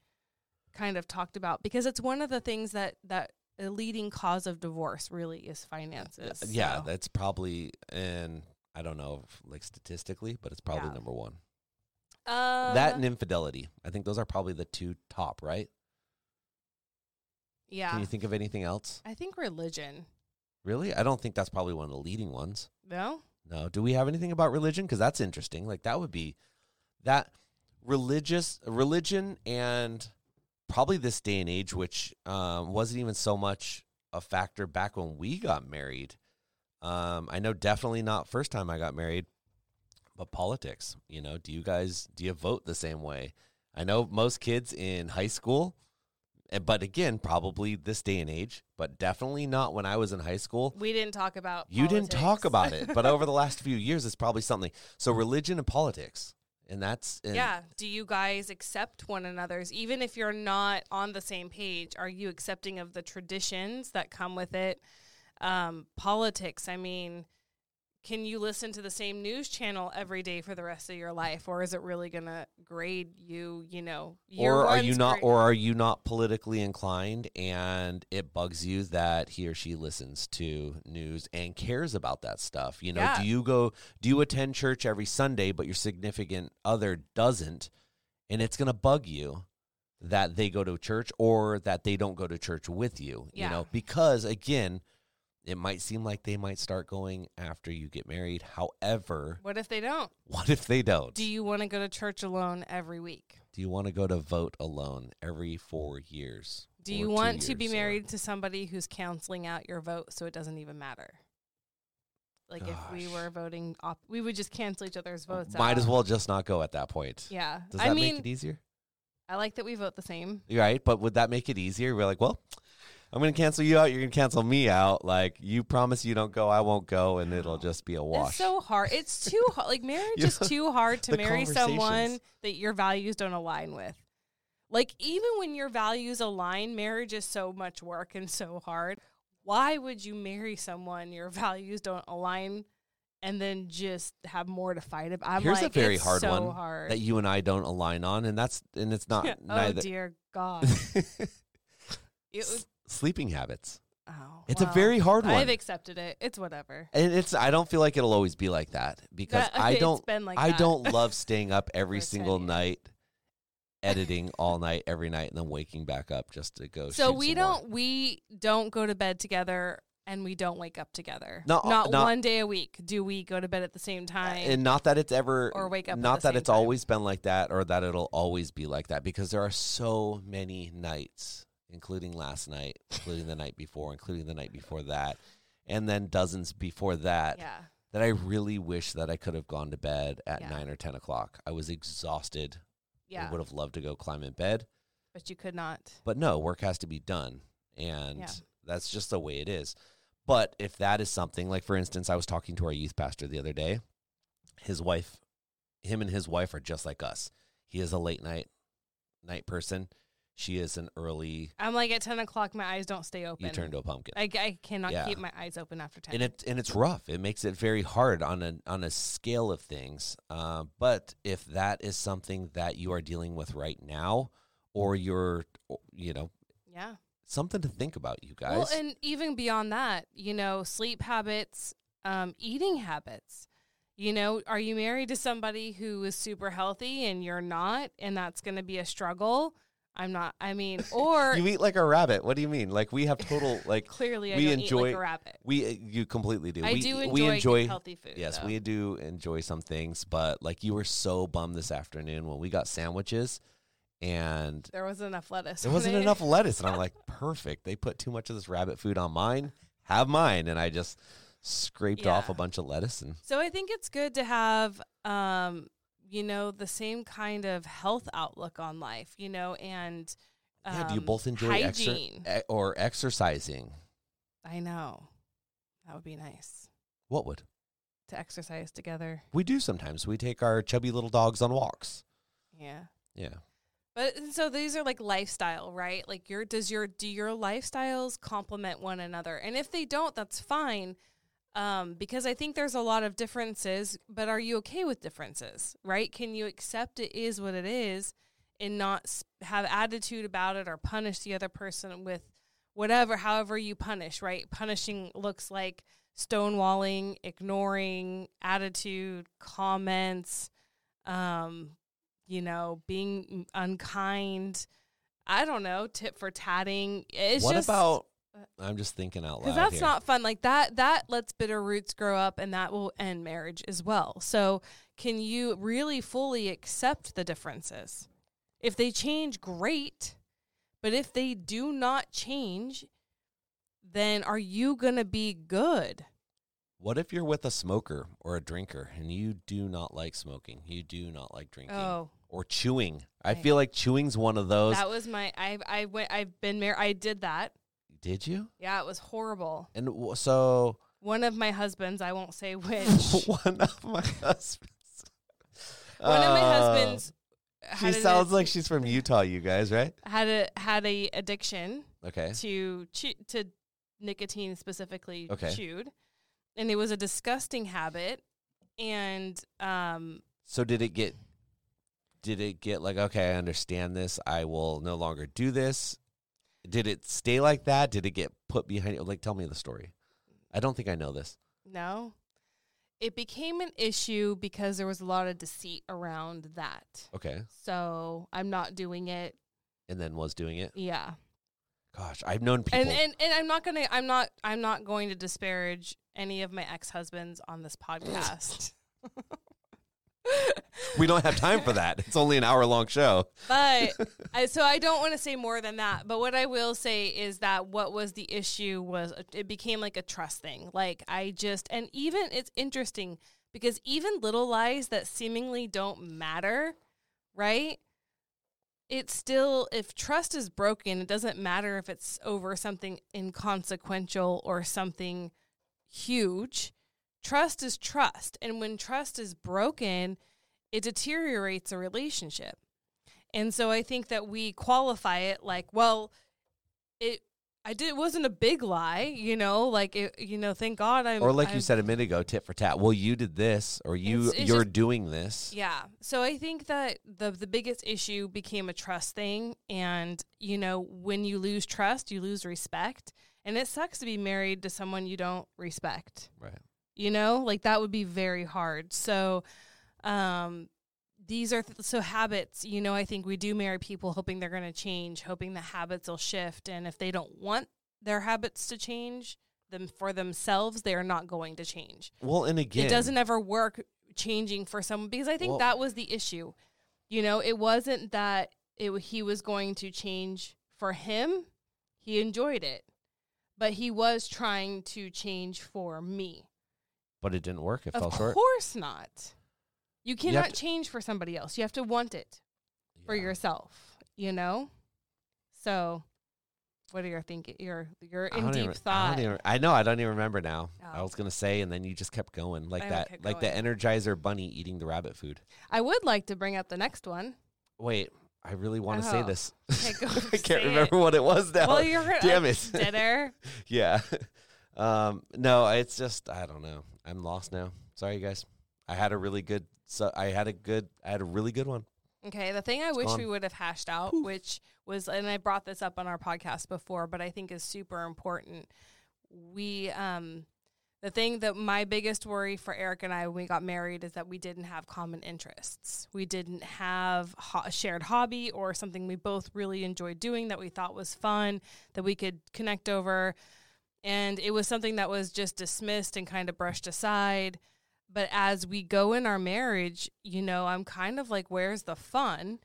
[SPEAKER 2] kind of talked about because it's one of the things that that a leading cause of divorce really is finances.
[SPEAKER 1] Yeah,
[SPEAKER 2] So,
[SPEAKER 1] that's probably, and I don't know, like statistically, but it's probably
[SPEAKER 2] Yeah.
[SPEAKER 1] number one.
[SPEAKER 2] uh,
[SPEAKER 1] that and infidelity. I think those are probably the two top, right?
[SPEAKER 2] yeah.
[SPEAKER 1] Can you think of anything else?
[SPEAKER 2] I think religion.
[SPEAKER 1] Really? I don't think that's probably one of the leading ones.
[SPEAKER 2] No?
[SPEAKER 1] No. Do we have anything about religion? Because that's interesting. Like that would be that religious religion and probably this day and age, which um, wasn't even so much a factor back when we got married. Um, I know definitely not first time I got married, but politics. You know, do you guys do you vote the same way? I know most kids in high school, eh, but again, probably this day and age, but definitely not when I was in high school.
[SPEAKER 2] We didn't talk about
[SPEAKER 1] You didn't talk about it, but over the last few years, it's probably something. So religion and politics, and that's and
[SPEAKER 2] yeah. Do you guys accept one another's, even if you're not on the same page? Are you accepting of the traditions that come with it? Um, politics. I mean, can you listen to the same news channel every day for the rest of your life, or is it really going to grade you? You know,
[SPEAKER 1] or are you not,
[SPEAKER 2] grade-
[SPEAKER 1] or are you not politically inclined, and it bugs you that he or she listens to news and cares about that stuff? You know,
[SPEAKER 2] Yeah.
[SPEAKER 1] do you go, do you attend church every Sunday, but your significant other doesn't, and it's gonna bug you that they go to church or that they don't go to church with you? You know, because again. It might seem like they might start going after you get married. However,
[SPEAKER 2] What if they don't?
[SPEAKER 1] what if they don't?
[SPEAKER 2] Do you want to go to church alone every week?
[SPEAKER 1] Do you want to go to vote alone every four years?
[SPEAKER 2] Do you want to be
[SPEAKER 1] years, or-
[SPEAKER 2] married to somebody who's canceling out your vote so it doesn't even matter? Like if we were voting, op- we would just cancel each other's votes.
[SPEAKER 1] Might
[SPEAKER 2] out.
[SPEAKER 1] as well just not go at that point.
[SPEAKER 2] Yeah,
[SPEAKER 1] Does
[SPEAKER 2] I
[SPEAKER 1] that
[SPEAKER 2] mean,
[SPEAKER 1] make it easier?
[SPEAKER 2] I like that we vote the same.
[SPEAKER 1] You're right, but would that make it easier? We're like, well, I'm going to cancel you out. You're going to cancel me out. Like you promise you don't go, I won't go, and it'll just be a wash.
[SPEAKER 2] It's so hard. It's too hard. Like marriage is too hard to marry someone that your values don't align with. Like even when your values align, marriage is so much work and so hard. Why would you marry someone your values don't align and then just have more to fight about? I'm
[SPEAKER 1] Here's
[SPEAKER 2] like,
[SPEAKER 1] a very
[SPEAKER 2] it's
[SPEAKER 1] hard
[SPEAKER 2] so
[SPEAKER 1] one
[SPEAKER 2] hard.
[SPEAKER 1] that you and I don't align on, and that's and it's not
[SPEAKER 2] oh
[SPEAKER 1] neither.
[SPEAKER 2] dear God. It was,
[SPEAKER 1] Sleeping habits.
[SPEAKER 2] oh,
[SPEAKER 1] It's a very hard one.
[SPEAKER 2] I've accepted it. It's whatever.
[SPEAKER 1] And it's I don't feel like it'll always be like that because
[SPEAKER 2] That-
[SPEAKER 1] I don't
[SPEAKER 2] been like
[SPEAKER 1] I
[SPEAKER 2] that.
[SPEAKER 1] don't love staying up every single night editing all night every night and then waking back up just to go
[SPEAKER 2] So
[SPEAKER 1] shoot
[SPEAKER 2] we
[SPEAKER 1] some
[SPEAKER 2] don't we don't go to bed together and we don't wake up together.
[SPEAKER 1] No, uh,
[SPEAKER 2] not
[SPEAKER 1] no.
[SPEAKER 2] one day a week do we go to bed at the same time.
[SPEAKER 1] and not that it's ever
[SPEAKER 2] Or wake up at
[SPEAKER 1] not
[SPEAKER 2] the
[SPEAKER 1] that
[SPEAKER 2] same
[SPEAKER 1] it's
[SPEAKER 2] time.
[SPEAKER 1] always been like that or that it'll always be like that because there are so many nights including last night including the night before including the night before that and then dozens before that
[SPEAKER 2] yeah.
[SPEAKER 1] that i really wish that i could have gone to bed at
[SPEAKER 2] Yeah.
[SPEAKER 1] 9 or 10 o'clock i was exhausted
[SPEAKER 2] Yeah.
[SPEAKER 1] i would have loved to go climb in bed
[SPEAKER 2] but you could not.
[SPEAKER 1] but no work has to be done and
[SPEAKER 2] Yeah.
[SPEAKER 1] that's just the way it is but if that is something like for instance i was talking to our youth pastor the other day his wife him and his wife are just like us he is a late night night person she is an early
[SPEAKER 2] I'm like at ten o'clock, my eyes don't stay open.
[SPEAKER 1] you turn to a pumpkin
[SPEAKER 2] I, I cannot
[SPEAKER 1] Yeah.
[SPEAKER 2] keep my eyes open after ten.
[SPEAKER 1] and it and it's rough it makes it very hard on a on a scale of things uh, but if that is something that you are dealing with right now or you're you know
[SPEAKER 2] yeah.
[SPEAKER 1] something to think about you guys
[SPEAKER 2] Well, and even beyond that, you know, sleep habits, um, eating habits. You know, are you married to somebody who is super healthy and you're not, and that's going to be a struggle? I'm not. I mean, or
[SPEAKER 1] you eat like a rabbit. What do you mean? Like we have total like
[SPEAKER 2] clearly I
[SPEAKER 1] we enjoy-
[SPEAKER 2] like a rabbit.
[SPEAKER 1] we uh, you completely do.
[SPEAKER 2] I
[SPEAKER 1] we,
[SPEAKER 2] do enjoy,
[SPEAKER 1] we enjoy
[SPEAKER 2] healthy food.
[SPEAKER 1] yes,
[SPEAKER 2] though.
[SPEAKER 1] we do enjoy some things, but like you were so bummed this afternoon when we got sandwiches and
[SPEAKER 2] There wasn't enough lettuce.
[SPEAKER 1] there wasn't
[SPEAKER 2] it.
[SPEAKER 1] enough lettuce and I'm like, "Perfect. They put too much of this rabbit food on mine. Have mine." And I just scraped off a bunch of lettuce and
[SPEAKER 2] So I think it's good to have, um, you know, the same kind of health outlook on life, you know, and um,
[SPEAKER 1] yeah, do you both enjoy exer-
[SPEAKER 2] hygiene?
[SPEAKER 1] e- or exercising?
[SPEAKER 2] I know that would be nice
[SPEAKER 1] What would?
[SPEAKER 2] to exercise together.
[SPEAKER 1] We do sometimes. We take our chubby little dogs on walks.
[SPEAKER 2] Yeah.
[SPEAKER 1] Yeah.
[SPEAKER 2] But and so these are like lifestyle, right? Like your does your do your lifestyles complement one another? And if they don't, that's fine. Um, because I think there's a lot of differences, but are you okay with differences, right? Can you accept it is what it is and not have attitude about it or punish the other person with whatever, however you punish, right? Punishing looks like stonewalling, ignoring, attitude, comments, um, you know, being unkind. I don't know, tip for tatting. It's
[SPEAKER 1] what
[SPEAKER 2] just
[SPEAKER 1] about I'm just thinking out loud.
[SPEAKER 2] because that's
[SPEAKER 1] here.
[SPEAKER 2] not fun. Like that, that lets bitter roots grow up, and that will end marriage as well. So, can you really fully accept the differences? If they change, great. But if they do not change, then are you gonna be good?
[SPEAKER 1] What if you're with a smoker or a drinker and you do not like smoking? You do not like drinking
[SPEAKER 2] Oh,
[SPEAKER 1] or chewing. I
[SPEAKER 2] Right.
[SPEAKER 1] feel like chewing's one of those.
[SPEAKER 2] that was my. I I went. I've been married. I did that.
[SPEAKER 1] Did you?
[SPEAKER 2] Yeah, it was horrible.
[SPEAKER 1] And w- so
[SPEAKER 2] One of my husbands, I won't say which.
[SPEAKER 1] one of my husbands.
[SPEAKER 2] one of my
[SPEAKER 1] Uh,
[SPEAKER 2] husbands.
[SPEAKER 1] She sounds like she's from Utah, you guys, right?
[SPEAKER 2] had a had a addiction
[SPEAKER 1] Okay.
[SPEAKER 2] to chew, to nicotine specifically
[SPEAKER 1] Okay.
[SPEAKER 2] chewed, and it was a disgusting habit. And um,
[SPEAKER 1] So did it get did it get like okay, I understand this. I will no longer do this. Did it stay like that? Did it get put behind like tell me the story. I don't think I know this.
[SPEAKER 2] no, it became an issue because there was a lot of deceit around that.
[SPEAKER 1] Okay.
[SPEAKER 2] So I'm not doing it.
[SPEAKER 1] And then was doing it.
[SPEAKER 2] Yeah,
[SPEAKER 1] Gosh, I've known people
[SPEAKER 2] and and and I'm not gonna. I'm not. I'm not going to disparage any of my ex husbands on this podcast.
[SPEAKER 1] we don't have time for that. It's only an hour long show.
[SPEAKER 2] But I, so I don't want to say more than that. But what I will say is that what was the issue was it became like a trust thing. Like I just, and even it's interesting because even little lies that seemingly don't matter, right? It's still, if trust is broken, it doesn't matter if it's over something inconsequential or something huge. Trust is trust. And when trust is broken, it deteriorates a relationship. And so I think that we qualify it like, well, it I did it wasn't a big lie, you know, like it, you know, thank God I'm
[SPEAKER 1] Or like
[SPEAKER 2] I'm,
[SPEAKER 1] you said a minute ago, tit for tat. Well, you did this, or you
[SPEAKER 2] It's- it's
[SPEAKER 1] you're
[SPEAKER 2] just-
[SPEAKER 1] doing this.
[SPEAKER 2] Yeah. So I think that the the biggest issue became a trust thing and you know, when you lose trust, you lose respect. And it sucks to be married to someone you don't respect.
[SPEAKER 1] Right.
[SPEAKER 2] You know like that would be very hard so um these are th- so habits you know i think we do marry people hoping they're going to change hoping the habits will shift and if they don't want their habits to change them for themselves, they are not going to change.
[SPEAKER 1] Well, and again,
[SPEAKER 2] It doesn't ever work changing for someone because I think
[SPEAKER 1] Well-
[SPEAKER 2] that was the issue. You know, it wasn't that it he was going to change for him. He enjoyed it. But he was trying to change for me.
[SPEAKER 1] But it didn't work. It
[SPEAKER 2] of
[SPEAKER 1] fell short.
[SPEAKER 2] Of course not. You cannot
[SPEAKER 1] to-
[SPEAKER 2] change for somebody else. You have to want it for yourself, you know? So what are your thinking your your
[SPEAKER 1] I
[SPEAKER 2] in deep
[SPEAKER 1] even-
[SPEAKER 2] thought?
[SPEAKER 1] don't even, I know. I don't even remember now. I
[SPEAKER 2] Oh.
[SPEAKER 1] was gonna say, and then you just kept going like
[SPEAKER 2] I
[SPEAKER 1] that, like
[SPEAKER 2] going.
[SPEAKER 1] the Energizer Bunny eating the rabbit food.
[SPEAKER 2] I would like to bring up the next one.
[SPEAKER 1] Wait, I really want to say
[SPEAKER 2] Oh.
[SPEAKER 1] this.
[SPEAKER 2] Okay,
[SPEAKER 1] I
[SPEAKER 2] say
[SPEAKER 1] can't
[SPEAKER 2] it.
[SPEAKER 1] remember what it was now.
[SPEAKER 2] Well, you're
[SPEAKER 1] Damn it.
[SPEAKER 2] dinner.
[SPEAKER 1] yeah. Um, no, it's just I don't know. I'm lost now. Sorry, you guys. I had a really good. So I had a good. I had a really good one.
[SPEAKER 2] Okay, the thing I wish
[SPEAKER 1] gone.
[SPEAKER 2] we would have hashed out, which was, and I brought this up on our podcast before, but I think is super important. We, um, the thing that my biggest worry for Eric and I when we got married is that we didn't have common interests. We didn't have ho- a shared hobby or something we both really enjoyed doing that we thought was fun that we could connect over. And it was something that was just dismissed and kind of brushed aside. But as we go in our marriage you know i'm kind of like where's the fun?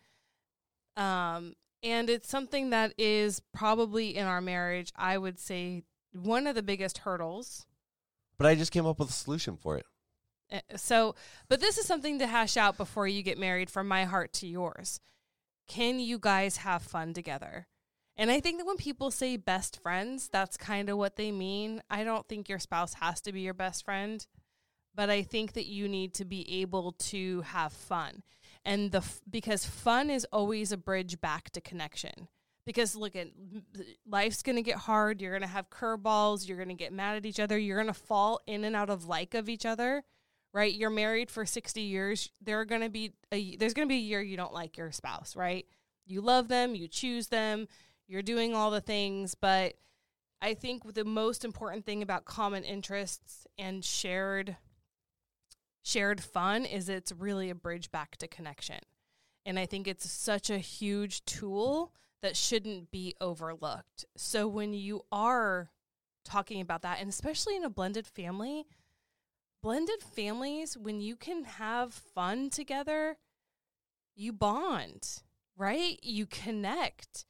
[SPEAKER 2] Um and it's something that is probably in our marriage i would say one of the biggest hurdles.
[SPEAKER 1] But I just came up with a solution for it.
[SPEAKER 2] Uh, so but this is something to hash out before you get married from my heart to yours. Can you guys have fun together and i think that when people say best friends that's kind of what they mean i don't think your spouse has to be your best friend but I think that you need to be able to have fun. And the f- because fun is always a bridge back to connection. Because look at life's going to get hard, you're going to have curveballs, you're going to get mad at each other, you're going to fall in and out of like of each other, right? You're married for 60 years, there are going to be a there's going to be a year you don't like your spouse, right? You love them, you choose them, you're doing all the things, but I think the most important thing about common interests and shared shared fun is it's really a bridge back to connection. And I think it's such a huge tool that shouldn't be overlooked. So when you are talking about that, and especially in a blended family, blended families, when you can have fun together, you bond, right? You connect.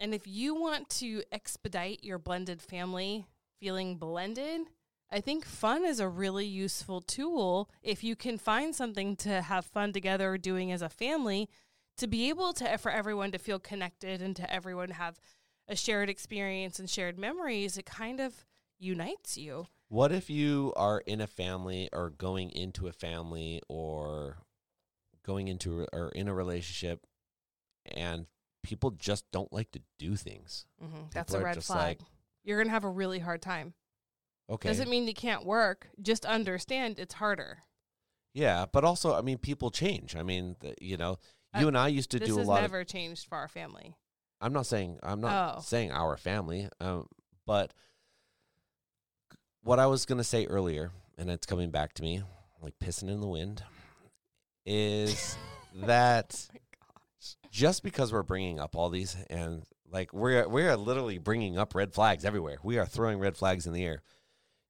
[SPEAKER 2] And if you want to expedite your blended family feeling blended, I think fun is a really useful tool if you can find something to have fun together doing as a family to be able to for everyone to feel connected and to everyone have a shared experience and shared memories it kind of unites you.
[SPEAKER 1] What if you are in a family or going into a family or going into or in a relationship and people just don't like to do things?
[SPEAKER 2] mm-hmm. that's a red flag
[SPEAKER 1] like,
[SPEAKER 2] you're gonna have a really hard time
[SPEAKER 1] Okay.
[SPEAKER 2] doesn't mean you can't work just understand it's harder
[SPEAKER 1] yeah, but also, I mean, people change. I mean, the, you know, you
[SPEAKER 2] Uh,
[SPEAKER 1] and I used to do a lot of
[SPEAKER 2] never changed for our family
[SPEAKER 1] I'm not saying I'm not
[SPEAKER 2] Oh.
[SPEAKER 1] saying our family, um, but what I was gonna say earlier, and it's coming back to me like pissing in the wind, is that just because we're bringing up all these and like we're we are literally bringing up red flags everywhere. We are throwing red flags in the air.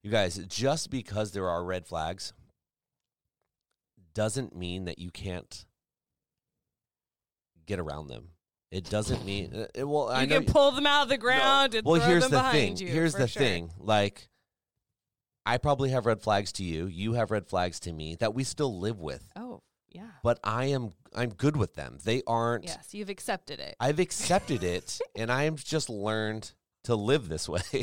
[SPEAKER 1] You guys, just because there are red flags doesn't mean that you can't get around them. It doesn't mean uh, it, well. I
[SPEAKER 2] you
[SPEAKER 1] know
[SPEAKER 2] can pull them out of the ground and
[SPEAKER 1] well, here's the thing.
[SPEAKER 2] you.
[SPEAKER 1] Here's the
[SPEAKER 2] sure.
[SPEAKER 1] thing. Like, I probably have red flags to you. You have red flags to me that we still live with.
[SPEAKER 2] Oh, yeah.
[SPEAKER 1] But I am I'm good with them. They aren't.
[SPEAKER 2] Yes, you've accepted it.
[SPEAKER 1] I've accepted it, and I am just learned to live this way.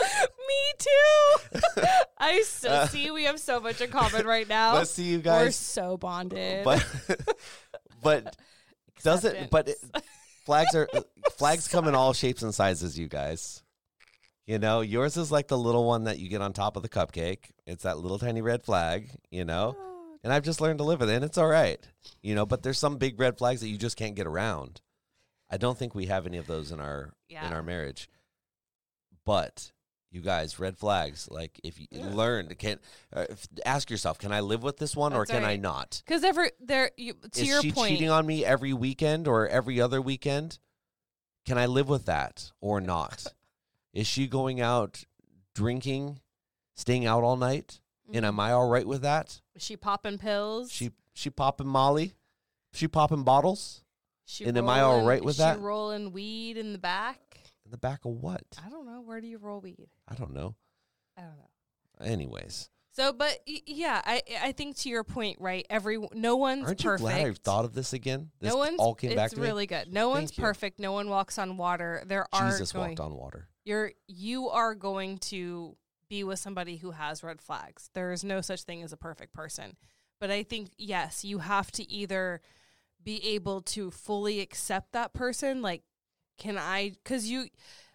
[SPEAKER 2] Me too. I so,
[SPEAKER 1] Uh,
[SPEAKER 2] see we have so much in common right now.
[SPEAKER 1] Let's see you guys.
[SPEAKER 2] We're so bonded.
[SPEAKER 1] But but doesn't but it, flags are flags come in all shapes and sizes. You guys. You know, yours is like the little one that you get on top of the cupcake. It's that little tiny red flag, you know? And I've just learned to live with it, and it's all right. You know, but there's some big red flags that you just can't get around. I don't think we have any of those in our in our marriage. But you guys, red flags. Like if you learn, to can uh, if, ask yourself, can I live with this one or
[SPEAKER 2] That's
[SPEAKER 1] can I not?
[SPEAKER 2] Because every there, you, to
[SPEAKER 1] Is
[SPEAKER 2] your
[SPEAKER 1] she
[SPEAKER 2] point,
[SPEAKER 1] cheating on me every weekend or every other weekend? Can I live with that or not? Is she going out drinking, staying out all night, and
[SPEAKER 2] Mhm.
[SPEAKER 1] am I all right with that?
[SPEAKER 2] Is she popping pills?
[SPEAKER 1] She she popping Molly, she popping bottles
[SPEAKER 2] She
[SPEAKER 1] and am I all right with
[SPEAKER 2] she
[SPEAKER 1] that?
[SPEAKER 2] rolling weed in the back?
[SPEAKER 1] in the back of what?
[SPEAKER 2] I don't know. Where do you roll weed?
[SPEAKER 1] I don't know.
[SPEAKER 2] I don't know.
[SPEAKER 1] Anyways,
[SPEAKER 2] So, but yeah, I I think to your point, right? Every no one's
[SPEAKER 1] aren't you
[SPEAKER 2] perfect.
[SPEAKER 1] glad I've thought of this again? This
[SPEAKER 2] no one's
[SPEAKER 1] all came
[SPEAKER 2] it's
[SPEAKER 1] back to
[SPEAKER 2] really good. No one's
[SPEAKER 1] you.
[SPEAKER 2] perfect. No one walks on water. There are.
[SPEAKER 1] Jesus
[SPEAKER 2] going,
[SPEAKER 1] walked on water.
[SPEAKER 2] you're you are going to be with somebody who has red flags. There is no such thing as a perfect person. But I think yes, you have to either be able to fully accept that person like can I cuz you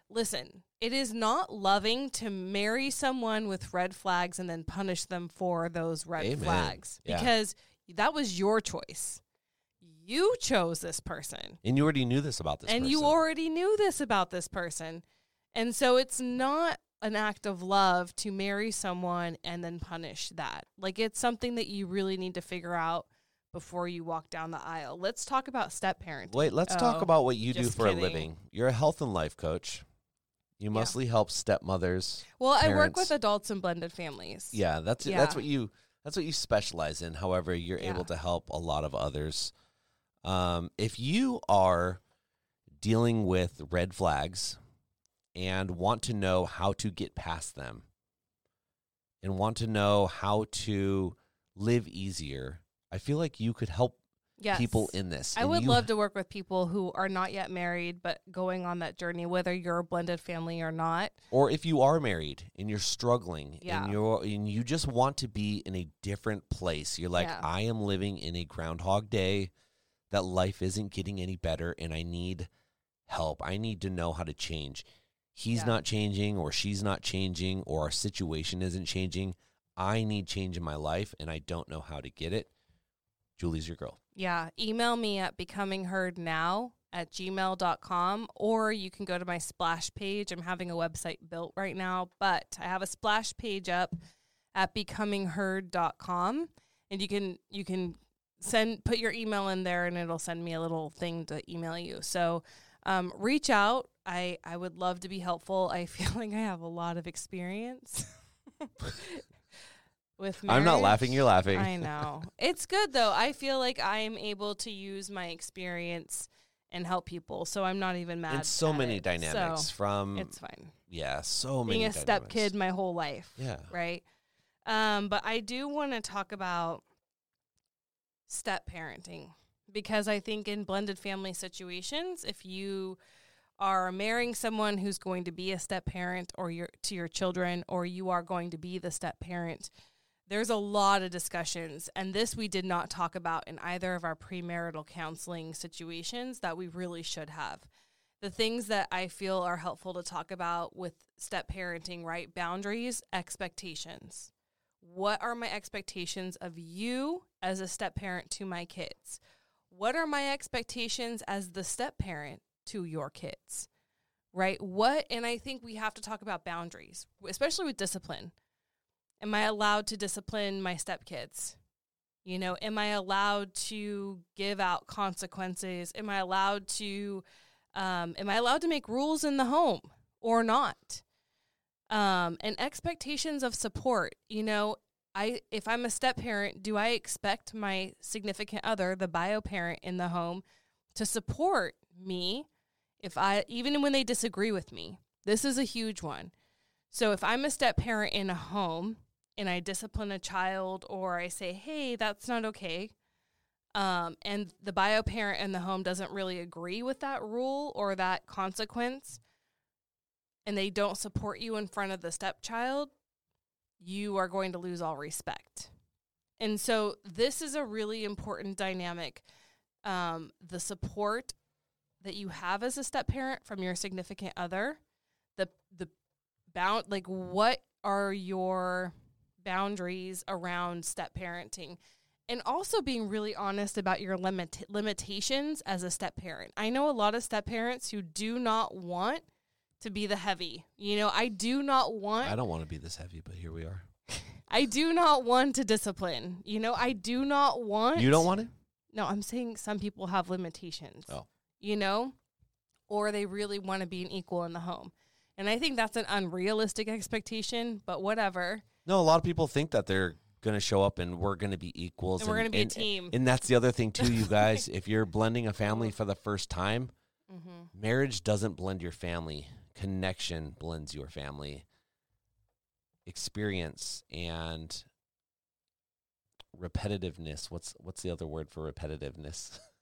[SPEAKER 2] listen, it is not loving to marry someone with red flags and then punish them for those red
[SPEAKER 1] Amen.
[SPEAKER 2] flags
[SPEAKER 1] Yeah.
[SPEAKER 2] because that was your choice. You chose this person
[SPEAKER 1] And you already knew this about this person.
[SPEAKER 2] and you already knew this about this person. And so it's not an act of love to marry someone and then punish that. Like it's something that you really need to figure out before you walk down the aisle. Let's talk about step parenting.
[SPEAKER 1] Wait, let's talk
[SPEAKER 2] Oh,
[SPEAKER 1] about what you do
[SPEAKER 2] just
[SPEAKER 1] for a living. You're a health and life coach. You mostly help stepmothers.
[SPEAKER 2] Well, I work with adults and blended families.
[SPEAKER 1] Yeah, that's
[SPEAKER 2] Yeah.
[SPEAKER 1] that's what you that's what you specialize in. However, you're
[SPEAKER 2] Yeah.
[SPEAKER 1] able to help a lot of others. Um, if you are dealing with red flags and want to know how to get past them and want to know how to live easier, I feel like you could help
[SPEAKER 2] Yes.
[SPEAKER 1] people in this.
[SPEAKER 2] I
[SPEAKER 1] And
[SPEAKER 2] would love to work with people who are not yet married but going on that journey whether you're a blended family or not.
[SPEAKER 1] or if you are married and you're struggling
[SPEAKER 2] Yeah.
[SPEAKER 1] and you're and you just want to be in a different place you're like
[SPEAKER 2] Yeah.
[SPEAKER 1] i am living in a groundhog day that life isn't getting any better and i need help i need to know how to change he's
[SPEAKER 2] Yeah.
[SPEAKER 1] not changing or she's not changing or our situation isn't changing i need change in my life and i don't know how to get it julie's your girl
[SPEAKER 2] Yeah, email me at becomingheardnow at gmail.com or you can go to my splash page. I'm having a website built right now, but I have a splash page up at becomingheard.com and you can you can send put your email in there and it'll send me a little thing to email you. So um, reach out. I, I would love to be helpful. I feel like I have a lot of experience with
[SPEAKER 1] i'm not laughing you're laughing
[SPEAKER 2] I know. It's good though. I feel like I'm able to use my experience and help people. So I'm not even mad.
[SPEAKER 1] and so many
[SPEAKER 2] it.
[SPEAKER 1] dynamics
[SPEAKER 2] So
[SPEAKER 1] from
[SPEAKER 2] it's fine.
[SPEAKER 1] yeah so many
[SPEAKER 2] Being a step
[SPEAKER 1] dynamics.
[SPEAKER 2] kid my whole life.
[SPEAKER 1] yeah
[SPEAKER 2] Right. Um, but I do want to talk about step parenting because I think in blended family situations, if you are marrying someone who's going to be a step parent or your to your children or you are going to be the step parent, there's a lot of discussions and this we did not talk about in either of our premarital counseling situations that we really should have. The things that I feel are helpful to talk about with step parenting, right? Boundaries, expectations. What are my expectations of you as a step parent to my kids? What are my expectations as the step parent to your kids? Right? What, and I think we have to talk about boundaries, especially with discipline. Am I allowed to discipline my stepkids? You know, am I allowed to give out consequences? Am I allowed to, um, am I allowed to make rules in the home or not? um, and expectations of support. You know, I if I'm a step parent, do I expect my significant other, the bio parent in the home, to support me if I even when they disagree with me? This is a huge one. So if I'm a step parent in a home and I discipline a child or I say, "Hey, that's not okay," um, and the bio parent in the home doesn't really agree with that rule or that consequence, and they don't support you in front of the stepchild, you are going to lose all respect. And so this is a really important dynamic. Um, the support that you have as a step parent from your significant other, the the bound like what are your boundaries around step parenting? And also being really honest about your limit limitations as a step parent. I know a lot of step parents who do not want to be the heavy. You know, I do not want
[SPEAKER 1] i don't want to be this heavy but here we are
[SPEAKER 2] I do not want to discipline. You know, I do not want
[SPEAKER 1] you don't want it
[SPEAKER 2] No, I'm saying some people have limitations.
[SPEAKER 1] Oh.
[SPEAKER 2] You know? Or they really want to be an equal in the home. And I think that's an unrealistic expectation, but whatever.
[SPEAKER 1] No, a lot of people think that they're going to show up and we're going to be equals.
[SPEAKER 2] And we're gonna be a team.
[SPEAKER 1] And that's the other thing, too, you guys. if you're blending a family for the first time,
[SPEAKER 2] Mm-hmm.
[SPEAKER 1] marriage doesn't blend your family, connection blends your family. Experience and repetitiveness. What's what's the other word for repetitiveness?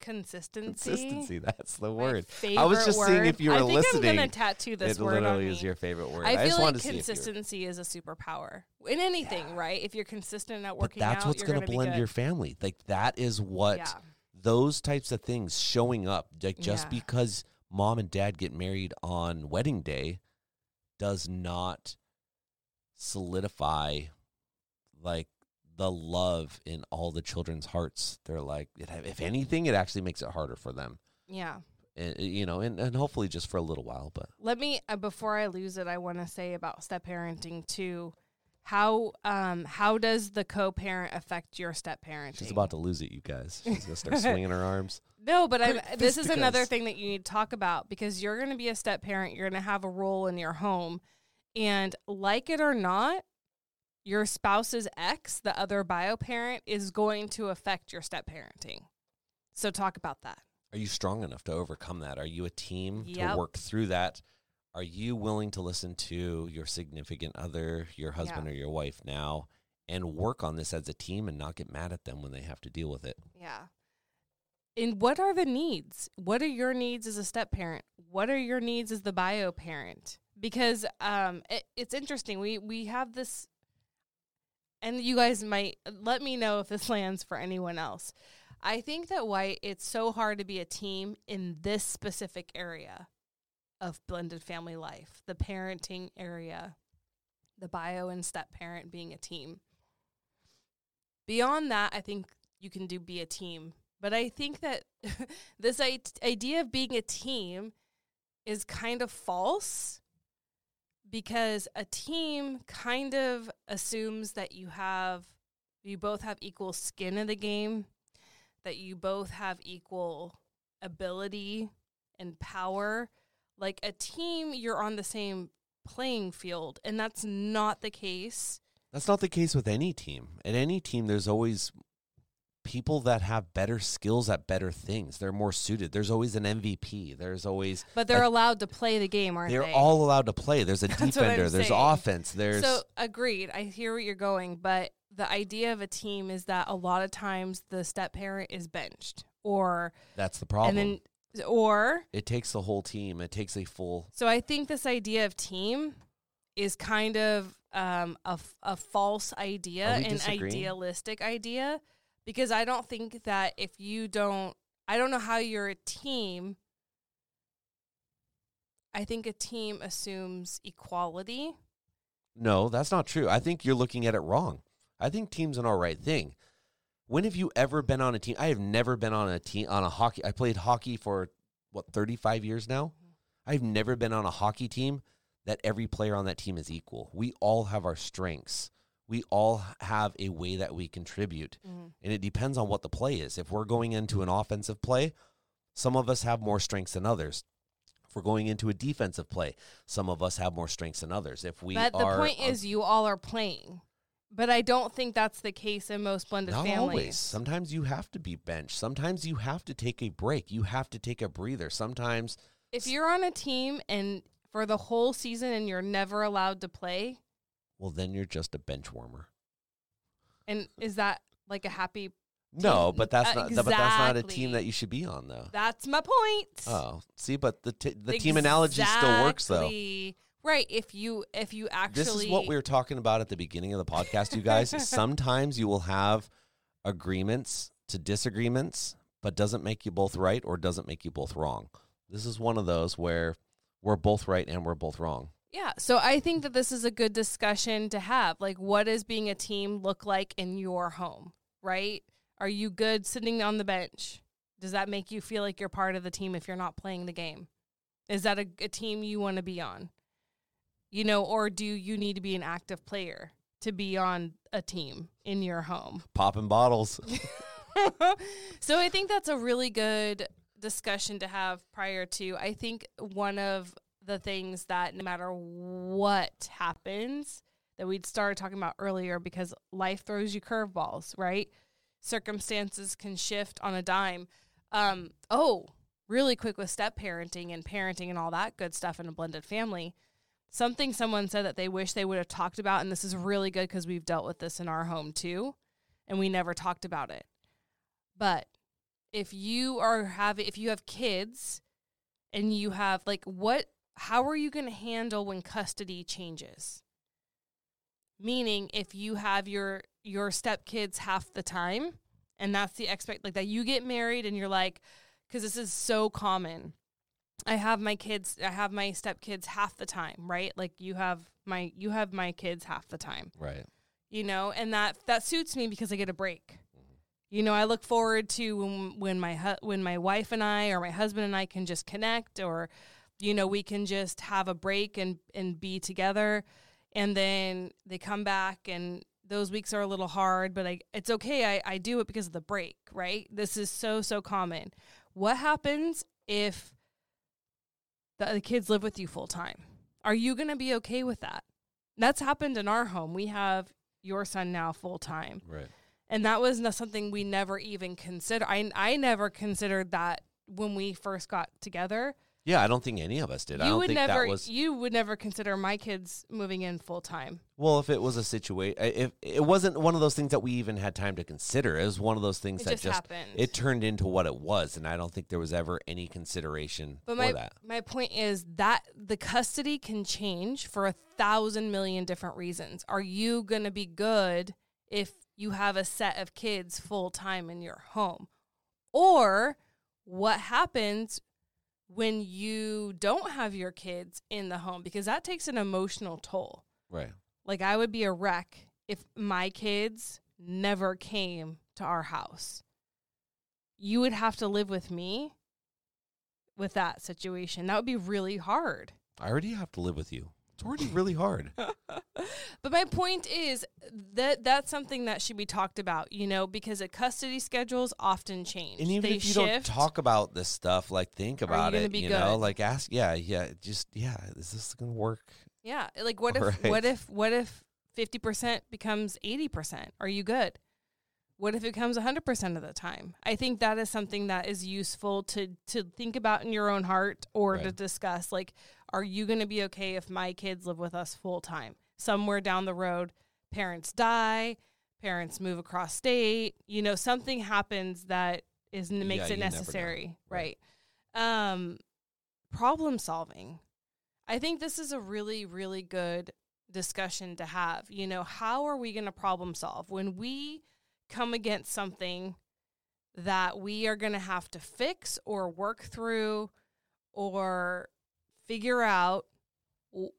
[SPEAKER 2] Consistency.
[SPEAKER 1] Consistency. That's the word. I was just seeing if you were
[SPEAKER 2] I think
[SPEAKER 1] listening.
[SPEAKER 2] I'm gonna tattoo this
[SPEAKER 1] it
[SPEAKER 2] word on
[SPEAKER 1] literally
[SPEAKER 2] me.
[SPEAKER 1] is your favorite word.
[SPEAKER 2] I
[SPEAKER 1] just
[SPEAKER 2] feel
[SPEAKER 1] wanted
[SPEAKER 2] like
[SPEAKER 1] to see if you were-
[SPEAKER 2] consistency is a superpower in anything, right? If you're consistent at
[SPEAKER 1] But
[SPEAKER 2] working
[SPEAKER 1] that's
[SPEAKER 2] out,
[SPEAKER 1] what's going
[SPEAKER 2] gonna
[SPEAKER 1] blend your family. Like that is what
[SPEAKER 2] yeah.
[SPEAKER 1] those types of things showing up. Like just
[SPEAKER 2] Yeah.
[SPEAKER 1] because mom and dad get married on wedding day does not solidify like the love in all the children's hearts. They're like, it, if anything, it actually makes it harder for them.
[SPEAKER 2] Yeah.
[SPEAKER 1] And, you know, and, and hopefully just for a little while. But
[SPEAKER 2] Let me uh, before I lose it, I want to say about step parenting too. How um how does the co-parent affect your step parenting?
[SPEAKER 1] she's about to lose it, you guys. She's gonna start swinging her arms.
[SPEAKER 2] No, but I'm, this is another thing that you need to talk about because you're going to be a step parent. You're going to have a role in your home. And like it or not, your spouse's ex, the other bio parent, is going to affect your step parenting. So talk about that.
[SPEAKER 1] Are you strong enough to overcome that? Are you a team
[SPEAKER 2] Yep.
[SPEAKER 1] to work through that? Are you willing to listen to your significant other, your husband
[SPEAKER 2] Yeah.
[SPEAKER 1] or your wife now, and work on this as a team and not get mad at them when they have to deal with it?
[SPEAKER 2] Yeah. And what are the needs? What are your needs as a step parent? What are your needs as the bio parent? Because um, it, it's interesting. We we have this, and you guys might uh, let me know if this lands for anyone else. I think that why it's so hard to be a team in this specific area of blended family life, the parenting area, the bio and step parent being a team. Beyond that, I think you can do be a team. But I think that this idea of being a team is kind of false because a team kind of assumes that you have you both have equal skin in the game, that you both have equal ability and power. Like a team, you're on the same playing field, and that's not the case.
[SPEAKER 1] That's not the case with any team. At any team, there's always people that have better skills at better things. They're more suited. There's always an MVP. There's always
[SPEAKER 2] But they're
[SPEAKER 1] a-
[SPEAKER 2] allowed to play the game, aren't
[SPEAKER 1] they're
[SPEAKER 2] they?
[SPEAKER 1] Are all allowed to play. There's a
[SPEAKER 2] That's what I'm
[SPEAKER 1] defender. There's
[SPEAKER 2] saying.
[SPEAKER 1] offense. There's
[SPEAKER 2] So agreed. I hear where you're going, but the idea of a team is that a lot of times the step parent is benched, or
[SPEAKER 1] that's the problem.
[SPEAKER 2] and then or
[SPEAKER 1] it takes the whole team. It takes a full
[SPEAKER 2] so I think this idea of team is kind of um, a f- a false idea,
[SPEAKER 1] Are we
[SPEAKER 2] an
[SPEAKER 1] disagreeing?
[SPEAKER 2] idealistic idea, because I don't think that if you don't, I don't know how you're a team. I think a team assumes equality.
[SPEAKER 1] No, that's not true. I think you're looking at it wrong. I think team's an all right thing. When have you ever been on a team? I have never been on a team on a hockey. I played hockey for what 35 years now. Mm-hmm. I've never been on a hockey team that every player on that team is equal. We all have our strengths. We all have a way that we contribute. Mm-hmm. And it depends on what the play is. If we're going into an offensive play, some of us have more strengths than others. If we're going into a defensive play, some of us have more strengths than others. If we
[SPEAKER 2] but the
[SPEAKER 1] are
[SPEAKER 2] point
[SPEAKER 1] on-
[SPEAKER 2] is, you all are playing. But I don't think that's the case in most blended
[SPEAKER 1] Not
[SPEAKER 2] families.
[SPEAKER 1] always. Sometimes you have to be benched. Sometimes you have to take a break. You have to take a breather. Sometimes
[SPEAKER 2] If you're on a team and for the whole season and you're never allowed to play,
[SPEAKER 1] well then you're just a bench warmer.
[SPEAKER 2] and is that like a happy?
[SPEAKER 1] No,
[SPEAKER 2] Team-
[SPEAKER 1] but that's not but that's not a team that you should be on though.
[SPEAKER 2] That's my point.
[SPEAKER 1] Oh, see, but the t- the team analogy still works though.
[SPEAKER 2] Right. If you if you actually
[SPEAKER 1] This is what we were talking about at the beginning of the podcast, you guys. Sometimes you will have agreements to disagreements, but doesn't make you both right or doesn't make you both wrong. This is one of those where we're both right and we're both wrong.
[SPEAKER 2] Yeah. So I think that this is a good discussion to have. Like, what does being a team look like in your home? Right? Are you good sitting on the bench? Does that make you feel like you're part of the team if you're not playing the game? Is that a, a team you want to be on? You know, or do you need to be an active player to be on a team in your home?
[SPEAKER 1] Popping bottles.
[SPEAKER 2] so I think that's a really good discussion to have prior to. I think one of the things that no matter what happens, that we'd started talking about earlier, because life throws you curveballs, right? Circumstances can shift on a dime. Um, oh, really quick with step parenting and parenting and all that good stuff in a blended family. Something someone said that they wish they would have talked about, and this is really good because we've dealt with this in our home too, and we never talked about it. But if you are having, if you have kids and you have like, what, how are you going to handle when custody changes? Meaning, if you have your your stepkids half the time, and that's the expect like that you get married and you're like, because this is so common. I have my kids, I have my stepkids half the time, right? Like you have my you have my kids half the time,
[SPEAKER 1] Right.
[SPEAKER 2] you know, and that that suits me because I get a break. Mm-hmm. You know, I look forward to when when my hu- when my wife and I or my husband and I can just connect, or you know, we can just have a break and and be together, and then they come back and those weeks are a little hard, but I it's okay. I I do it because of the break, right? This is so so common. What happens if the, the kids live with you full time? Are you going to be okay with that? That's happened in our home. We have your son now full time
[SPEAKER 1] Right.
[SPEAKER 2] and that was not something we never even considered. I I never considered that when we first got together.
[SPEAKER 1] Yeah, I don't think any of us did. I
[SPEAKER 2] you
[SPEAKER 1] don't
[SPEAKER 2] would
[SPEAKER 1] think
[SPEAKER 2] never
[SPEAKER 1] that was
[SPEAKER 2] you would never consider my kids moving in full time.
[SPEAKER 1] well. If it was a situation, if it wasn't one of those things that we even had time to consider, it was one of those things
[SPEAKER 2] It
[SPEAKER 1] that
[SPEAKER 2] just,
[SPEAKER 1] just
[SPEAKER 2] happened.
[SPEAKER 1] it turned into what it was, and I don't think there was ever any consideration
[SPEAKER 2] but
[SPEAKER 1] for
[SPEAKER 2] my
[SPEAKER 1] that.
[SPEAKER 2] my point is that the custody can change for a thousand million different reasons. Are you going to be good if you have a set of kids full time in your home? Or what happens when you don't have your kids in the home because that takes an emotional toll.
[SPEAKER 1] Right.
[SPEAKER 2] Like I would be a wreck if my kids never came to our house. You would have to live with me with that situation. That would be really hard.
[SPEAKER 1] I already have to live with you. It's already really hard.
[SPEAKER 2] But my point is that that's something that should be talked about, you know, because the custody schedules often change.
[SPEAKER 1] And even
[SPEAKER 2] They
[SPEAKER 1] if you
[SPEAKER 2] shift.
[SPEAKER 1] don't talk about this stuff, like think about
[SPEAKER 2] gonna
[SPEAKER 1] it. you know, like ask. Yeah, yeah. Just yeah. Is this gonna work?
[SPEAKER 2] Yeah, like what if
[SPEAKER 1] Right.
[SPEAKER 2] what if what if 50% becomes 80%? Are you good? What if it becomes 100% of the time? I think that is something that is useful to to think about in your own heart or to discuss like are you going to be okay if my kids live with us full time? Somewhere down the road parents die, parents move across state, you know, something happens that is makes
[SPEAKER 1] Yeah,
[SPEAKER 2] it
[SPEAKER 1] you never know.
[SPEAKER 2] necessary,
[SPEAKER 1] Right.
[SPEAKER 2] right? Um problem solving. I think this is a really, really good discussion to have. You know, how are we going to problem solve when we come against something that we are going to have to fix or work through or figure out?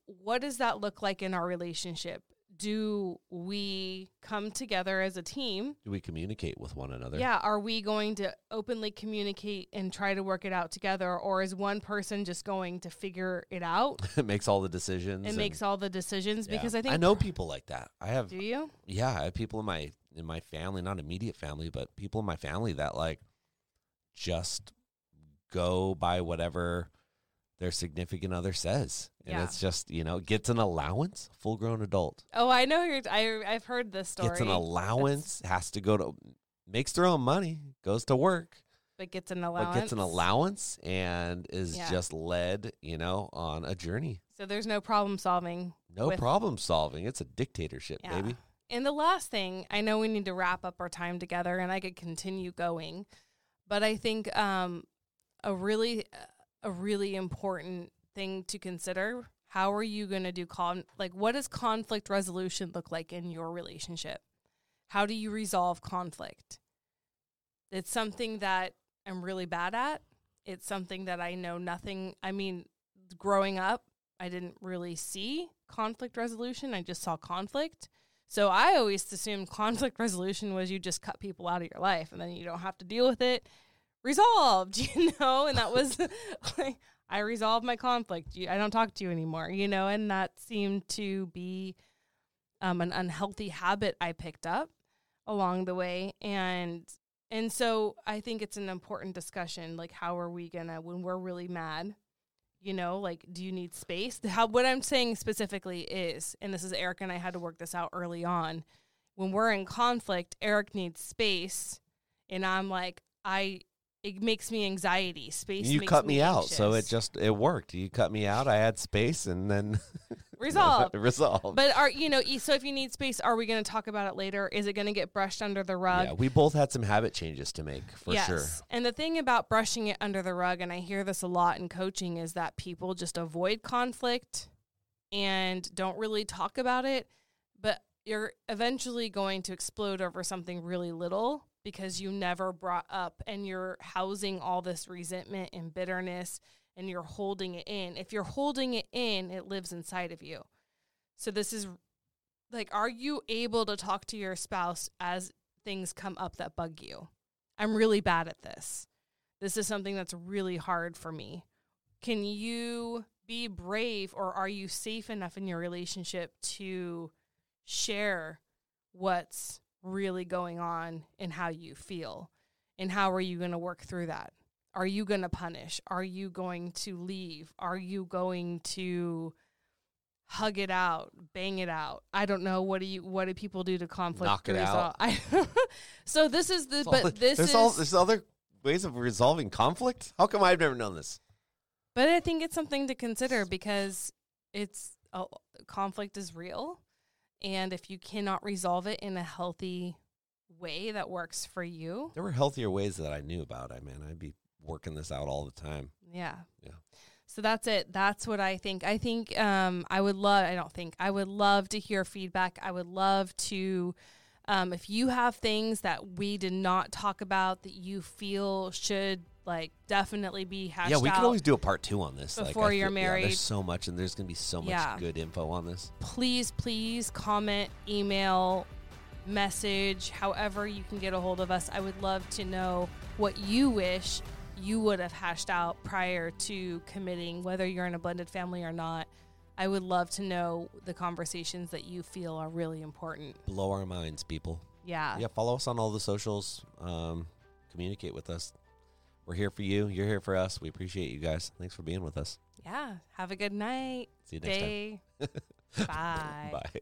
[SPEAKER 2] What does that look like in our relationship? Do we come together as a team?
[SPEAKER 1] Do we communicate with one another?
[SPEAKER 2] Yeah, are we going to openly communicate and try to work it out together, or is one person just going to figure it out
[SPEAKER 1] it makes all the decisions.
[SPEAKER 2] and makes all the decisions?
[SPEAKER 1] yeah.
[SPEAKER 2] Because I think
[SPEAKER 1] I know people like that. I have
[SPEAKER 2] Do you?
[SPEAKER 1] yeah, I have people in my in my family, not immediate family, but people in my family that like just go by whatever their significant other says. And
[SPEAKER 2] Yeah.
[SPEAKER 1] it's just, you know, gets an allowance, full grown adult.
[SPEAKER 2] Oh, I know. You're, I I've heard this story.
[SPEAKER 1] Gets an allowance, has to go to makes their own money, goes to work,
[SPEAKER 2] but gets an allowance.
[SPEAKER 1] but gets an allowance and is
[SPEAKER 2] Yeah.
[SPEAKER 1] just led, you know, on a journey.
[SPEAKER 2] So there's no problem solving.
[SPEAKER 1] No
[SPEAKER 2] With-
[SPEAKER 1] problem solving. It's a dictatorship,
[SPEAKER 2] Yeah.
[SPEAKER 1] baby.
[SPEAKER 2] And the last thing, I know we need to wrap up our time together, and I could continue going, but I think um, a really a really important thing to consider: how are you going to do con like what does conflict resolution look like in your relationship? How do you resolve conflict? It's something that I'm really bad at. It's something that I know nothing. I mean, growing up, I didn't really see conflict resolution. I just saw conflict. So I always assumed conflict resolution was you just cut people out of your life and then you don't have to deal with it. Resolved, you know, and that was like I resolved my conflict. I don't talk to you anymore, you know, and that seemed to be um, an unhealthy habit I picked up along the way, and and so I think it's an important discussion. Like, how are we gonna when we're really mad? you know, like do you need space? How what I'm saying specifically is, and this is Eric and I had to work this out early on. When we're in conflict, Eric needs space, and I'm like, I it makes me anxiety. Space.
[SPEAKER 1] You cut me out, so it just it worked. You cut me out. I had space, and then
[SPEAKER 2] resolved.
[SPEAKER 1] resolved.
[SPEAKER 2] But are you know? So if you need space, are we going to talk about it later? Is it going to get brushed under the rug?
[SPEAKER 1] yeah, we both had some habit changes to make for
[SPEAKER 2] yes.
[SPEAKER 1] sure.
[SPEAKER 2] And the thing about brushing it under the rug, and I hear this a lot in coaching, is that people just avoid conflict and don't really talk about it. But you're eventually going to explode over something really little because you never brought up and you're housing all this resentment and bitterness and you're holding it in. If you're holding it in, it lives inside of you. So this is like, are you able to talk to your spouse as things come up that bug you? I'm really bad at this. This is something that's really hard for me. Can you be brave or are you safe enough in your relationship to share what's really going on and how you feel? And how are you going to work through that? Are you going to punish? Are you going to leave? Are you going to hug it out, bang it out? I don't know. What do you what do people do to conflict?
[SPEAKER 1] Knock it
[SPEAKER 2] resolve? I, so this is the but this
[SPEAKER 1] there's
[SPEAKER 2] is
[SPEAKER 1] all there's other ways of resolving conflict. How come I've never known this?
[SPEAKER 2] But I think it's something to consider because it's uh, conflict is real, and if you cannot resolve it in a healthy way that works for you,
[SPEAKER 1] There were healthier ways that I knew about. I mean, I'd be working this out all the time.
[SPEAKER 2] yeah,
[SPEAKER 1] Yeah.
[SPEAKER 2] So that's it. That's what I think. I think um, I would love. I don't think I would love to hear feedback. I would love to. Um, if you have things that we did not talk about that you feel should like definitely be hashed out.
[SPEAKER 1] yeah, we could always do a part two on this.
[SPEAKER 2] before
[SPEAKER 1] I
[SPEAKER 2] you're
[SPEAKER 1] feel- yeah,
[SPEAKER 2] married.
[SPEAKER 1] there's so much, and there's gonna be so much
[SPEAKER 2] Yeah.
[SPEAKER 1] good info on this.
[SPEAKER 2] please, please comment, email, message, however you can get a hold of us. I would love to know what you wish you would have hashed out prior to committing, whether you're in a blended family or not. I would love to know the conversations that you feel are really important.
[SPEAKER 1] Blow our minds, people.
[SPEAKER 2] Yeah.
[SPEAKER 1] yeah, follow us on all the socials. Um, communicate with us. We're here for you. You're here for us. We appreciate you guys. Thanks for being with us.
[SPEAKER 2] Yeah. Have a good night,
[SPEAKER 1] See you next
[SPEAKER 2] day.
[SPEAKER 1] time.
[SPEAKER 2] Bye.
[SPEAKER 1] Bye.